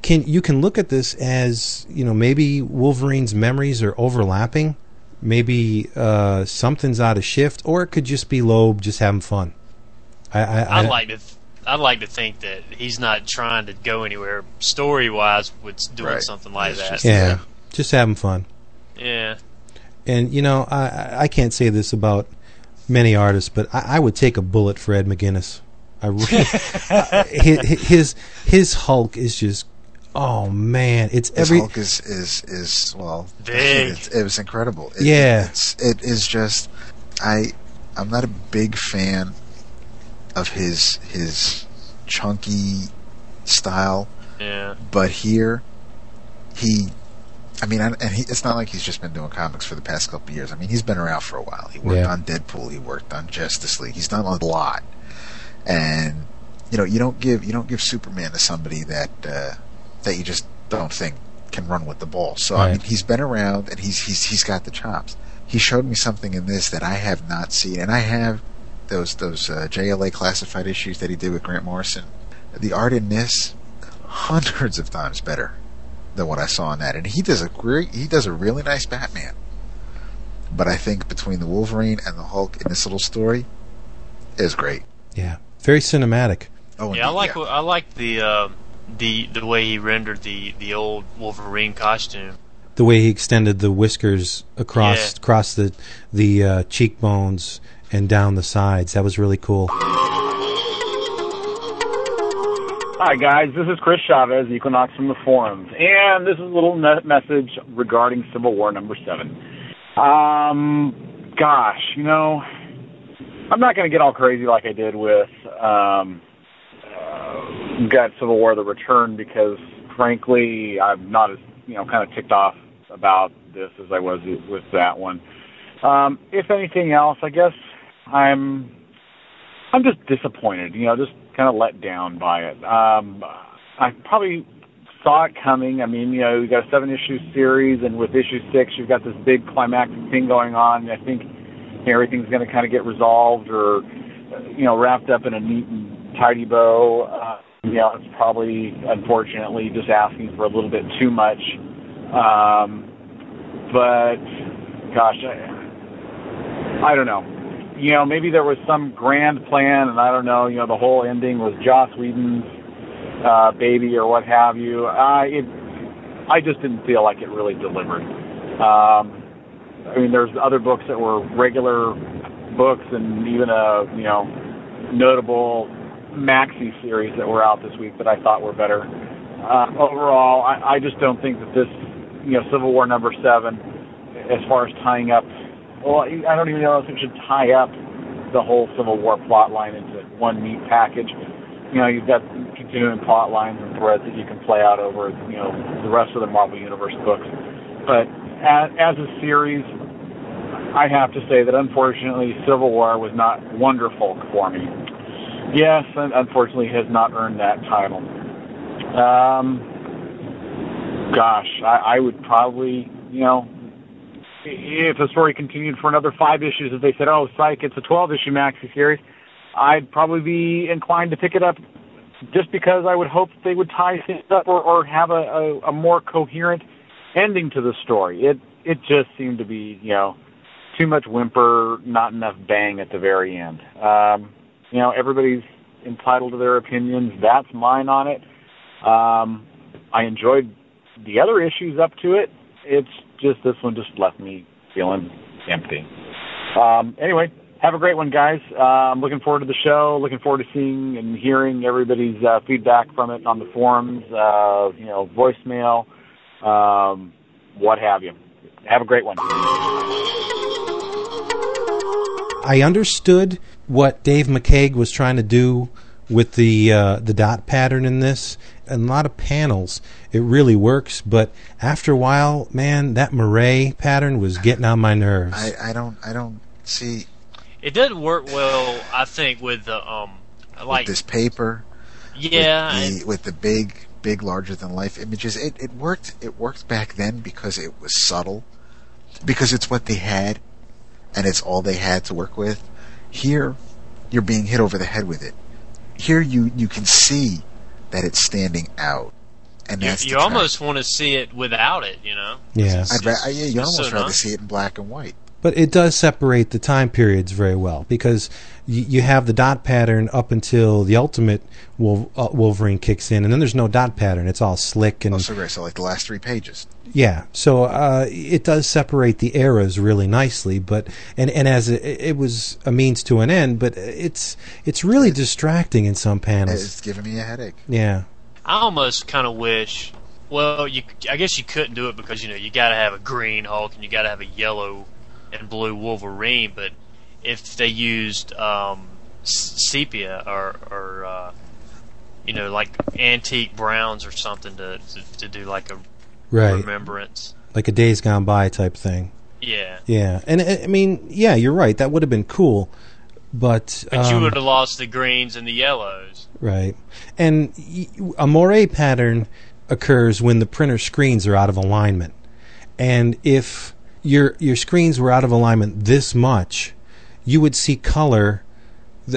can you can look at this as, you know, maybe Wolverine's memories are overlapping. Maybe uh, something's out of shift, or it could just be Loeb just having fun. I, I, I I'd like to. Th- I'd like to think that he's not trying to go anywhere story wise with doing Right. something like that. just- yeah, Yeah. just having fun. yeah. And you know, I I- I can't say this about many artists, but I, I would take a bullet for Ed McGuinness. I really, his, his his Hulk is just oh man, it's His every Hulk is is is well Big. It, it was incredible. It, Yeah. it's it is just I I'm not a big fan of his his chunky style, Yeah. but here he. I mean, I- and he, it's not like he's just been doing comics for the past couple of years. I mean, he's been around for a while. He worked Yeah. on Deadpool. He worked on Justice League. He's done a lot, and you know, you don't give you don't give Superman to somebody that uh, that you just don't think can run with the ball. So I mean, he's been around and he's he's he's got the chops. He showed me something in this that I have not seen, and I have those those uh, JLA classified issues that he did with Grant Morrison. The art in this hundreds of times better than what I saw in that, and he does a great he does a really nice Batman. But I think between the Wolverine and the Hulk in this little story is great. yeah, very cinematic. Oh, Yeah, I indeed, like I like the uh, the the way he rendered the the old Wolverine costume. The way he extended the whiskers across Yeah. across the the uh, cheekbones and down the sides, that was really cool. Hi, guys. This is Chris Chavez, Equinox from the forums, and this is a little me- message regarding Civil War number seven. Um, gosh, you know, I'm not going to get all crazy like I did with um, got Civil War: The Return because, frankly, I'm not as you know kind of ticked off about this as I was with that one. Um, if anything else, I guess I'm I'm just disappointed, you know, just kind of let down by it. Um, I probably saw it coming. I mean, you know, you got a seven issue series, and with issue six, you've got this big climactic thing going on. I think everything's going to kind of get resolved or, you know, wrapped up in a neat and tidy bow. Uh, you know, it's probably, unfortunately, just asking for a little bit too much. Um, but, gosh, I, I don't know you know, maybe there was some grand plan, and I don't know, you know, the whole ending was Joss Whedon's uh, baby or what have you. I it, I just didn't feel like it really delivered. Um, I mean, there's other books that were regular books and even a you know notable maxi series that were out this week that I thought were better. Uh, overall, I, I just don't think that this you know Civil War number seven, as far as tying up, well, I don't even know if it should tie up the whole Civil War plot line into one neat package. You know, you've got continuing plot lines and threads that you can play out over, you know, the rest of the Marvel Universe books. But as, as a series, I have to say that unfortunately Civil War was not wonderful for me. Yes, unfortunately has not earned that title. Um, gosh, I, I would probably, you know, if the story continued for another five issues, if they said, "Oh, psych, it's a 12-issue maxi series," I'd probably be inclined to pick it up, just because I would hope they would tie things up or, or have a, a, a more coherent ending to the story. It it just seemed to be, you know, too much whimper, not enough bang at the very end. Um, you know, everybody's entitled to their opinions. That's mine on it. Um, I enjoyed the other issues up to it. It's just this one just left me feeling empty. Um, anyway, have a great one, guys. Uh, I'm looking forward to the show. Looking forward to seeing and hearing everybody's uh, feedback from it on the forums. Uh, you know, voicemail, um, what have you. Have a great one. I understood what Dave McCaig was trying to do with the uh, the dot pattern in this. And a lot of panels, it really works. But after a while, man, that moire pattern was getting on my nerves. I, I don't I don't see It doesn't work well, I think, with the um, like with this paper. yeah, with the, with the big big larger than life images. It it worked it worked back then because it was subtle, because it's what they had, and it's all they had to work with. Here, you're being hit over the head with it. Here, you you can see that it's standing out, and you, that's you the track. almost want to see it without it, you know. Yeah. I'd ra- yeah, you almost so rather nice. see it in black and white. But it does separate the time periods very well because you, you have the dot pattern up until the ultimate Wolf, uh, Wolverine kicks in, and then there's no dot pattern. It's all slick and Oh, so great. So like the last three pages. yeah. So uh, it does separate the eras really nicely. But and and as it, it was a means to an end, but it's it's really distracting in some panels. It's giving me a headache. Yeah. I almost kind of wish. Well, you I guess you couldn't do it because you know you got to have a green Hulk and you got to have a yellow and blue Wolverine. But if they used um, s- sepia or or uh, you know like antique browns or something to to, to do like a Right. remembrance. Like a Days Gone By type thing. Yeah. Yeah. And uh, I mean, yeah, you're right. That would have been cool. But, But you um, would have lost the greens and the yellows. Right. And a moire pattern occurs when the printer screens are out of alignment. And if your your screens were out of alignment this much, you would see color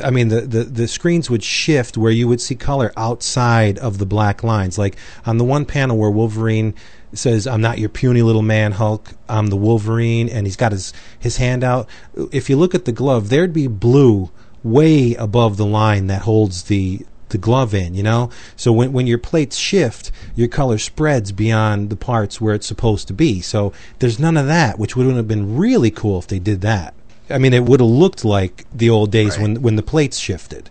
I mean the, the the screens would shift where you would see color outside of the black lines. Like on the one panel where Wolverine says, "I'm not your puny little man, Hulk. I'm the Wolverine," and he's got his his hand out. If you look at the glove, there'd be blue way above the line that holds the the glove in, you know? So when when your plates shift, your color spreads beyond the parts where it's supposed to be. So there's none of that, which would have been really cool if they did that. I mean, it would have looked like the old days when when the plates shifted.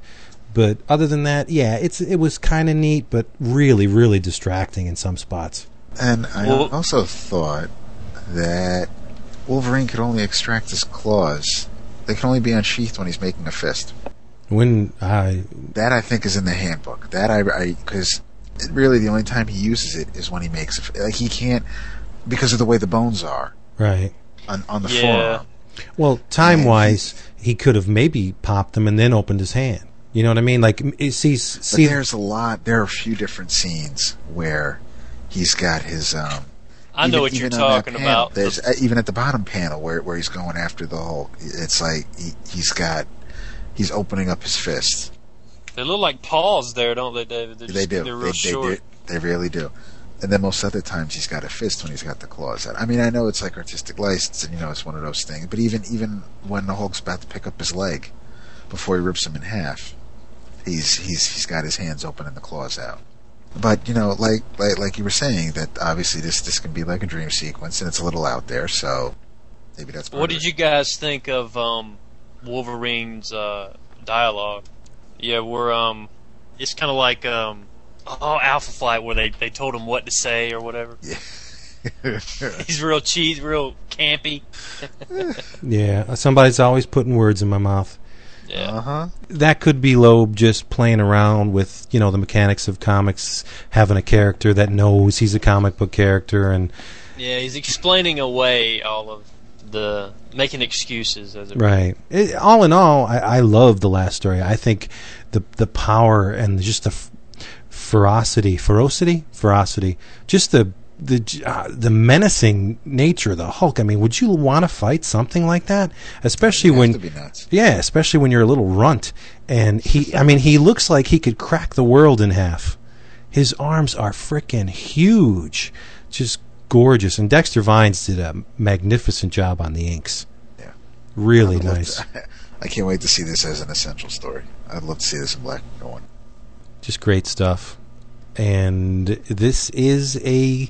But other than that, yeah, it's it was kind of neat, but really, really distracting in some spots. And I Well- also thought that Wolverine could only extract his claws. They can only be unsheathed when he's making a fist. When I That I think is in the handbook. That I because really the only time he uses it is when he makes a f- like he can't because of the way the bones are right, on on the Yeah. forearm. well, time wise, he could have maybe popped them and then opened his hand. You know what I mean? Like, m- it sees But see there's a lot. There are a few different scenes where he's got his. Um, I know even- what you're even on that talking panel, about. There's uh, even at the bottom panel where where he's going after the Hulk. It's like he, he's got he's opening up his fist. They look like paws there, don't they, David? They do. They're real they short. do. They really do. And then most other times he's got a fist when he's got the claws out. I mean, I know it's like artistic license, and you know it's one of those things. But even even when the Hulk's about to pick up his leg, before he rips him in half, he's he's he's got his hands open and the claws out. But you know, like like like you were saying, that obviously this this can be like a dream sequence, and it's a little out there. So Maybe that's What did you guys think of um, Wolverine's uh, dialogue? Yeah, we're um, it's kind of like um, oh Alpha Flight where they they told him what to say or whatever. Yeah. He's real cheese, real campy. Yeah, somebody's always putting words in my mouth. Yeah. Uh huh. That could be Loeb just playing around with, you know, the mechanics of comics, having a character that knows he's a comic book character, and Yeah, he's explaining away all of the making excuses as it right. It, all in all, I, I love the last story. I think the the power and just the f- ferocity, ferocity, ferocity, just the the uh, the menacing nature of the Hulk. I mean, would you want to fight something like that? Especially when to be nuts. Yeah, especially when you're a little runt. And he, I mean, he looks like he could crack the world in half. His arms are freaking huge. Just gorgeous. And Dexter Vines did a magnificent job on the inks. Yeah. Really I'd nice. to- I can't wait to see this as an essential story. I'd love to see this in black and white. Just great stuff. And this is a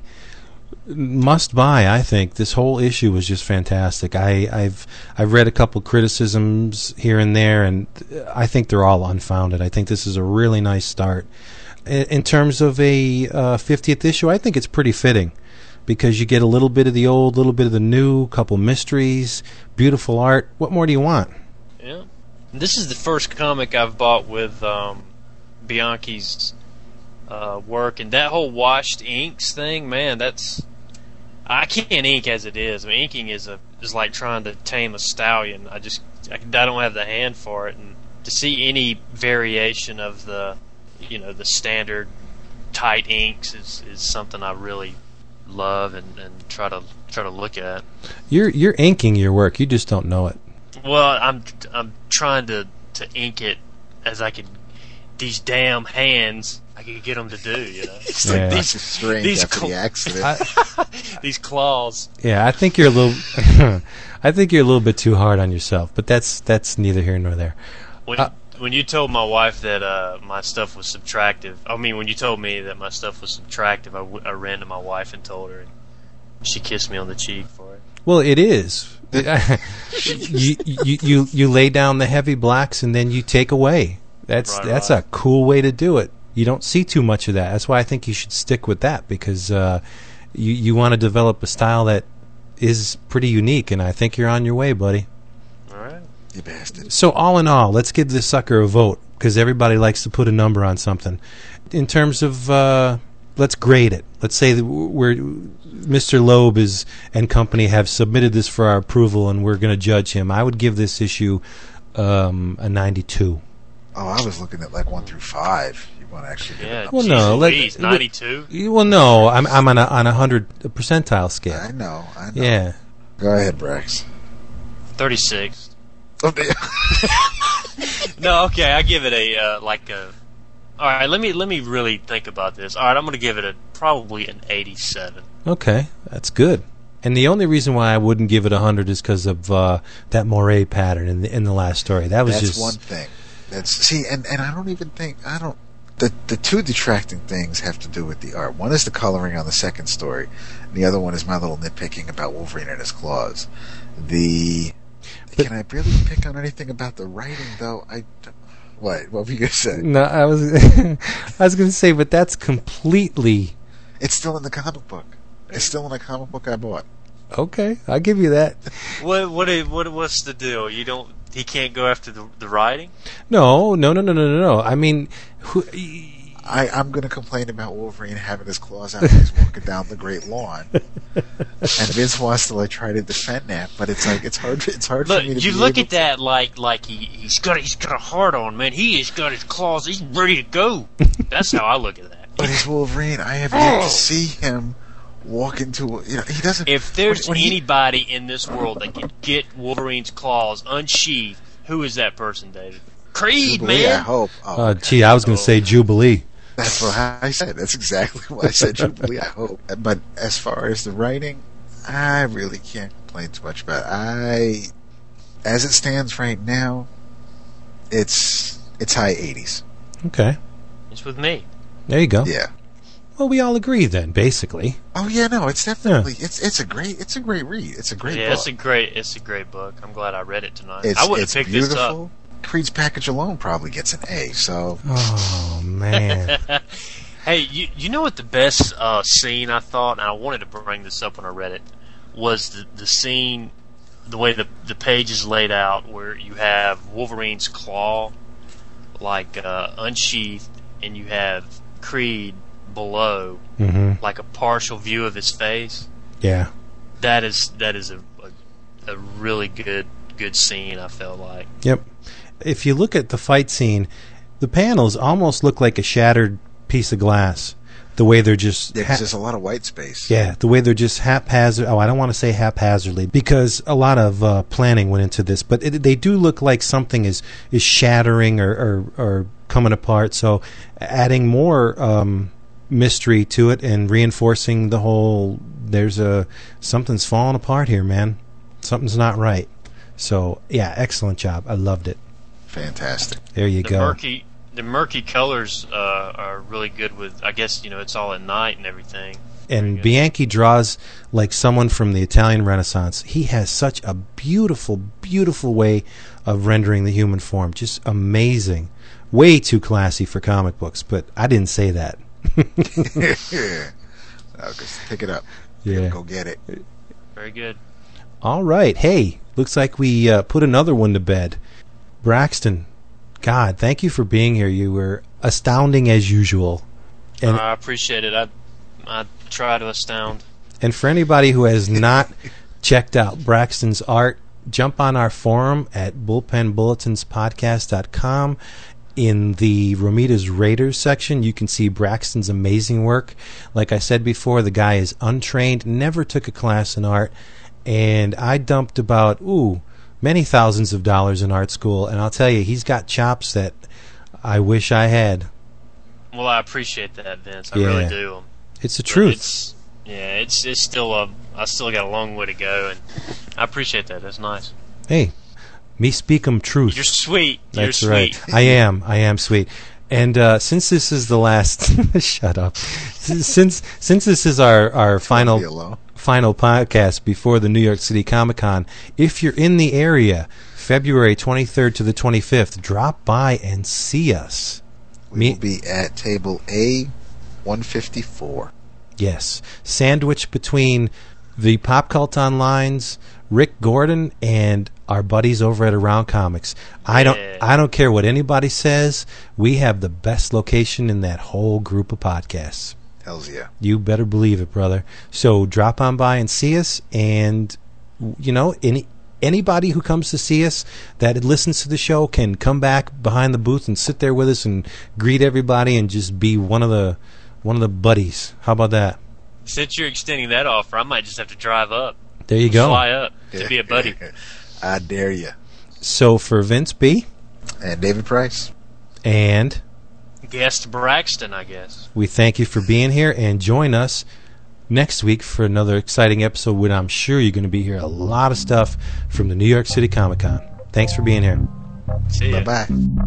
must buy, I think. This whole issue was just fantastic. I, I've I've read a couple criticisms here and there, and I think they're all unfounded. I think this is a really nice start. In, in terms of a uh, 50th issue, I think it's pretty fitting because you get a little bit of the old, a little bit of the new, a couple mysteries, beautiful art. What more do you want? Yeah. This is the first comic I've bought with um, Bianchi's uh, work, and that whole washed inks thing, man, that's I can't ink as it is. I mean, inking is a is like trying to tame a stallion. I just I, I don't have the hand for it, and to see any variation of the you know the standard tight inks is is something I really love and, and try to try to look at. You're you're inking your work. You just don't know it. Well, I'm I'm trying to to ink it as I can. These damn hands, I could get them to do. You know, It's like Yeah. Doctor Strange these after cl- the accident. these claws. Yeah, I think you're a little. I think you're a little bit too hard on yourself, but that's that's neither here nor there. When Uh, when you told my wife that uh, my stuff was subtractive, I mean, when you told me that my stuff was subtractive, I, w- I ran to my wife and told her, and she kissed me on the cheek for it. Well, it is. you, you you you lay down the heavy blacks and then you take away. That's Right, that's right. a cool way to do it. You don't see too much of that. That's why I think you should stick with that because uh, you you want to develop a style that is pretty unique, and I think you're on your way, buddy. All right. you bastard. So all in all, let's give this sucker a vote because everybody likes to put a number on something. In terms of, uh, let's grade it. Let's say that we're Mr. Loeb is and company have submitted this for our approval, and we're going to judge him. I would give this issue um, a 92. Oh, I was looking at like one through five. You want to actually give Yeah. it up. Well, no, let- Louise, let- 92. Well, no, I'm I'm on a on a hundred percentile I scale. know, I know. Yeah. Go ahead, Brax. 36. Damn. No, okay, I give it a uh, like a. All right, let me let me really think about this. All right, I'm going to give it a probably an 87. Okay, that's good. And the only reason why I wouldn't give it a hundred is because of uh, that moire pattern in the in the last story. That was That's just one thing. That's see, and and I don't even think I don't. The the two detracting things have to do with the art. One is the coloring on the second story, and the other one is my little nitpicking about Wolverine and his claws. The can I really pick on anything about the writing though? I don't- what what were you gonna say? No, I was I was going to say, but that's completely It's still in the comic book. It's still in the comic book I bought. okay. I'll give you that. What what what what's the deal? You don't he can't go after the the writing? No, no, no, no, no, no, no. I mean, who, I, I'm going to complain about Wolverine having his claws out when he's walking down the Great Lawn, and Vince wants to like try to defend that, but it's like it's hard. It's hard Look, for me to you be look able at that like like he he's got he's got a heart on man. He has got his claws. He's ready to go. That's how I look at that. But he's Wolverine. I have yet to see him walk into. a- You know, he doesn't. If there's when he- anybody in this world that can get Wolverine's claws unsheathed, who is that person, David? Creed, Jubilee, I hope. Oh, uh, gee, I was going to say Jubilee. That's what I said. That's exactly what I said. Jubilee. I hope. But as far as the writing, I really can't complain too much about. It. I, as it stands right now, it's it's high 80s. Okay, It's with me. there you go. Yeah. Well, we all agree then, basically. Oh yeah, no, it's definitely it's it's a great it's a great read. It's a great yeah, book. it's a great it's a great book. I'm glad I read it tonight. It's, I would have picked beautiful. this up. Creed's package alone probably gets an A. So Oh man. Hey, you you know what the best uh, scene I thought, and I wanted to bring this up when I read it, was the the scene, the way the the page is laid out, where you have Wolverine's claw, like uh, unsheathed, and you have Creed below, hmm like a partial view of his face. Yeah. That is that is a a, a really good good scene. I felt like. Yep. If you look at the fight scene, the panels almost look like a shattered piece of glass. The way they're just yeah, 'cause ha- there's a lot of white space. Yeah, the way they're just haphazard. Oh, I don't want to say haphazardly because a lot of uh, planning went into this, but it, they do look like something is is shattering or or, or coming apart. So, adding more um, mystery to it and reinforcing the whole. There's a something's falling apart here, man. Something's not right. So, yeah, excellent job. I loved it. Fantastic. There you the go. murky the murky colors uh, are really good with. I guess you know it's all at night and everything. and Bianchi draws like someone from the Italian Renaissance. He has such a beautiful, beautiful way of rendering the human form. Just amazing. Way too classy for comic books, but I didn't say that. yeah. Uh, just pick it up. Yeah. Go get it. Very good. All right. Hey, looks like we uh, put another one to bed. Braxton, God, thank you for being here. You were astounding as usual. And uh, I appreciate it. I I try to astound. And for anybody who has not checked out Braxton's art, jump on our forum at bullpenbulletinspodcast.com. In the Romita's Raiders section, you can see Braxton's amazing work. Like I said before, the guy is untrained, never took a class in art, and I dumped about, ooh, many thousands of dollars in art school, and I'll tell you, he's got chops that I wish I had. Well, I appreciate that, Vince. I Yeah. really do. It's the But truth. It's, yeah, it's it's still a. I still got a long way to go, and I appreciate that. That's nice. Hey, me speak 'em truth. You're sweet. You're That's sweet. right. I am. I am sweet. And uh, since this is the last, shut up. Since since this is our our final Leave alone. Final podcast before the New York City Comic Con, if you're in the area, February 23rd to the 25th, drop by and see us. We Me- will be at table A, 154. Yes, sandwiched between the Pop Cult Online's Rick Gordon and our buddies over at Around Comics. I don't Yeah. I don't care what anybody says. We have the best location in that whole group of podcasts. Hells yeah. You better believe it, brother. So drop on by and see us and you know, any anybody who comes to see us that listens to the show can come back behind the booth and sit there with us and greet everybody and just be one of the one of the buddies. How about that? Since you're extending that offer, I might just have to drive up, There you go. fly up to be a buddy. I dare you. So for Vince B And David Price. and Guest Braxton, I guess. we thank you for being here and join us next week for another exciting episode when I'm sure you're going to be here a lot of stuff from the New York City Comic Con. Thanks for being here. See ya. Bye bye.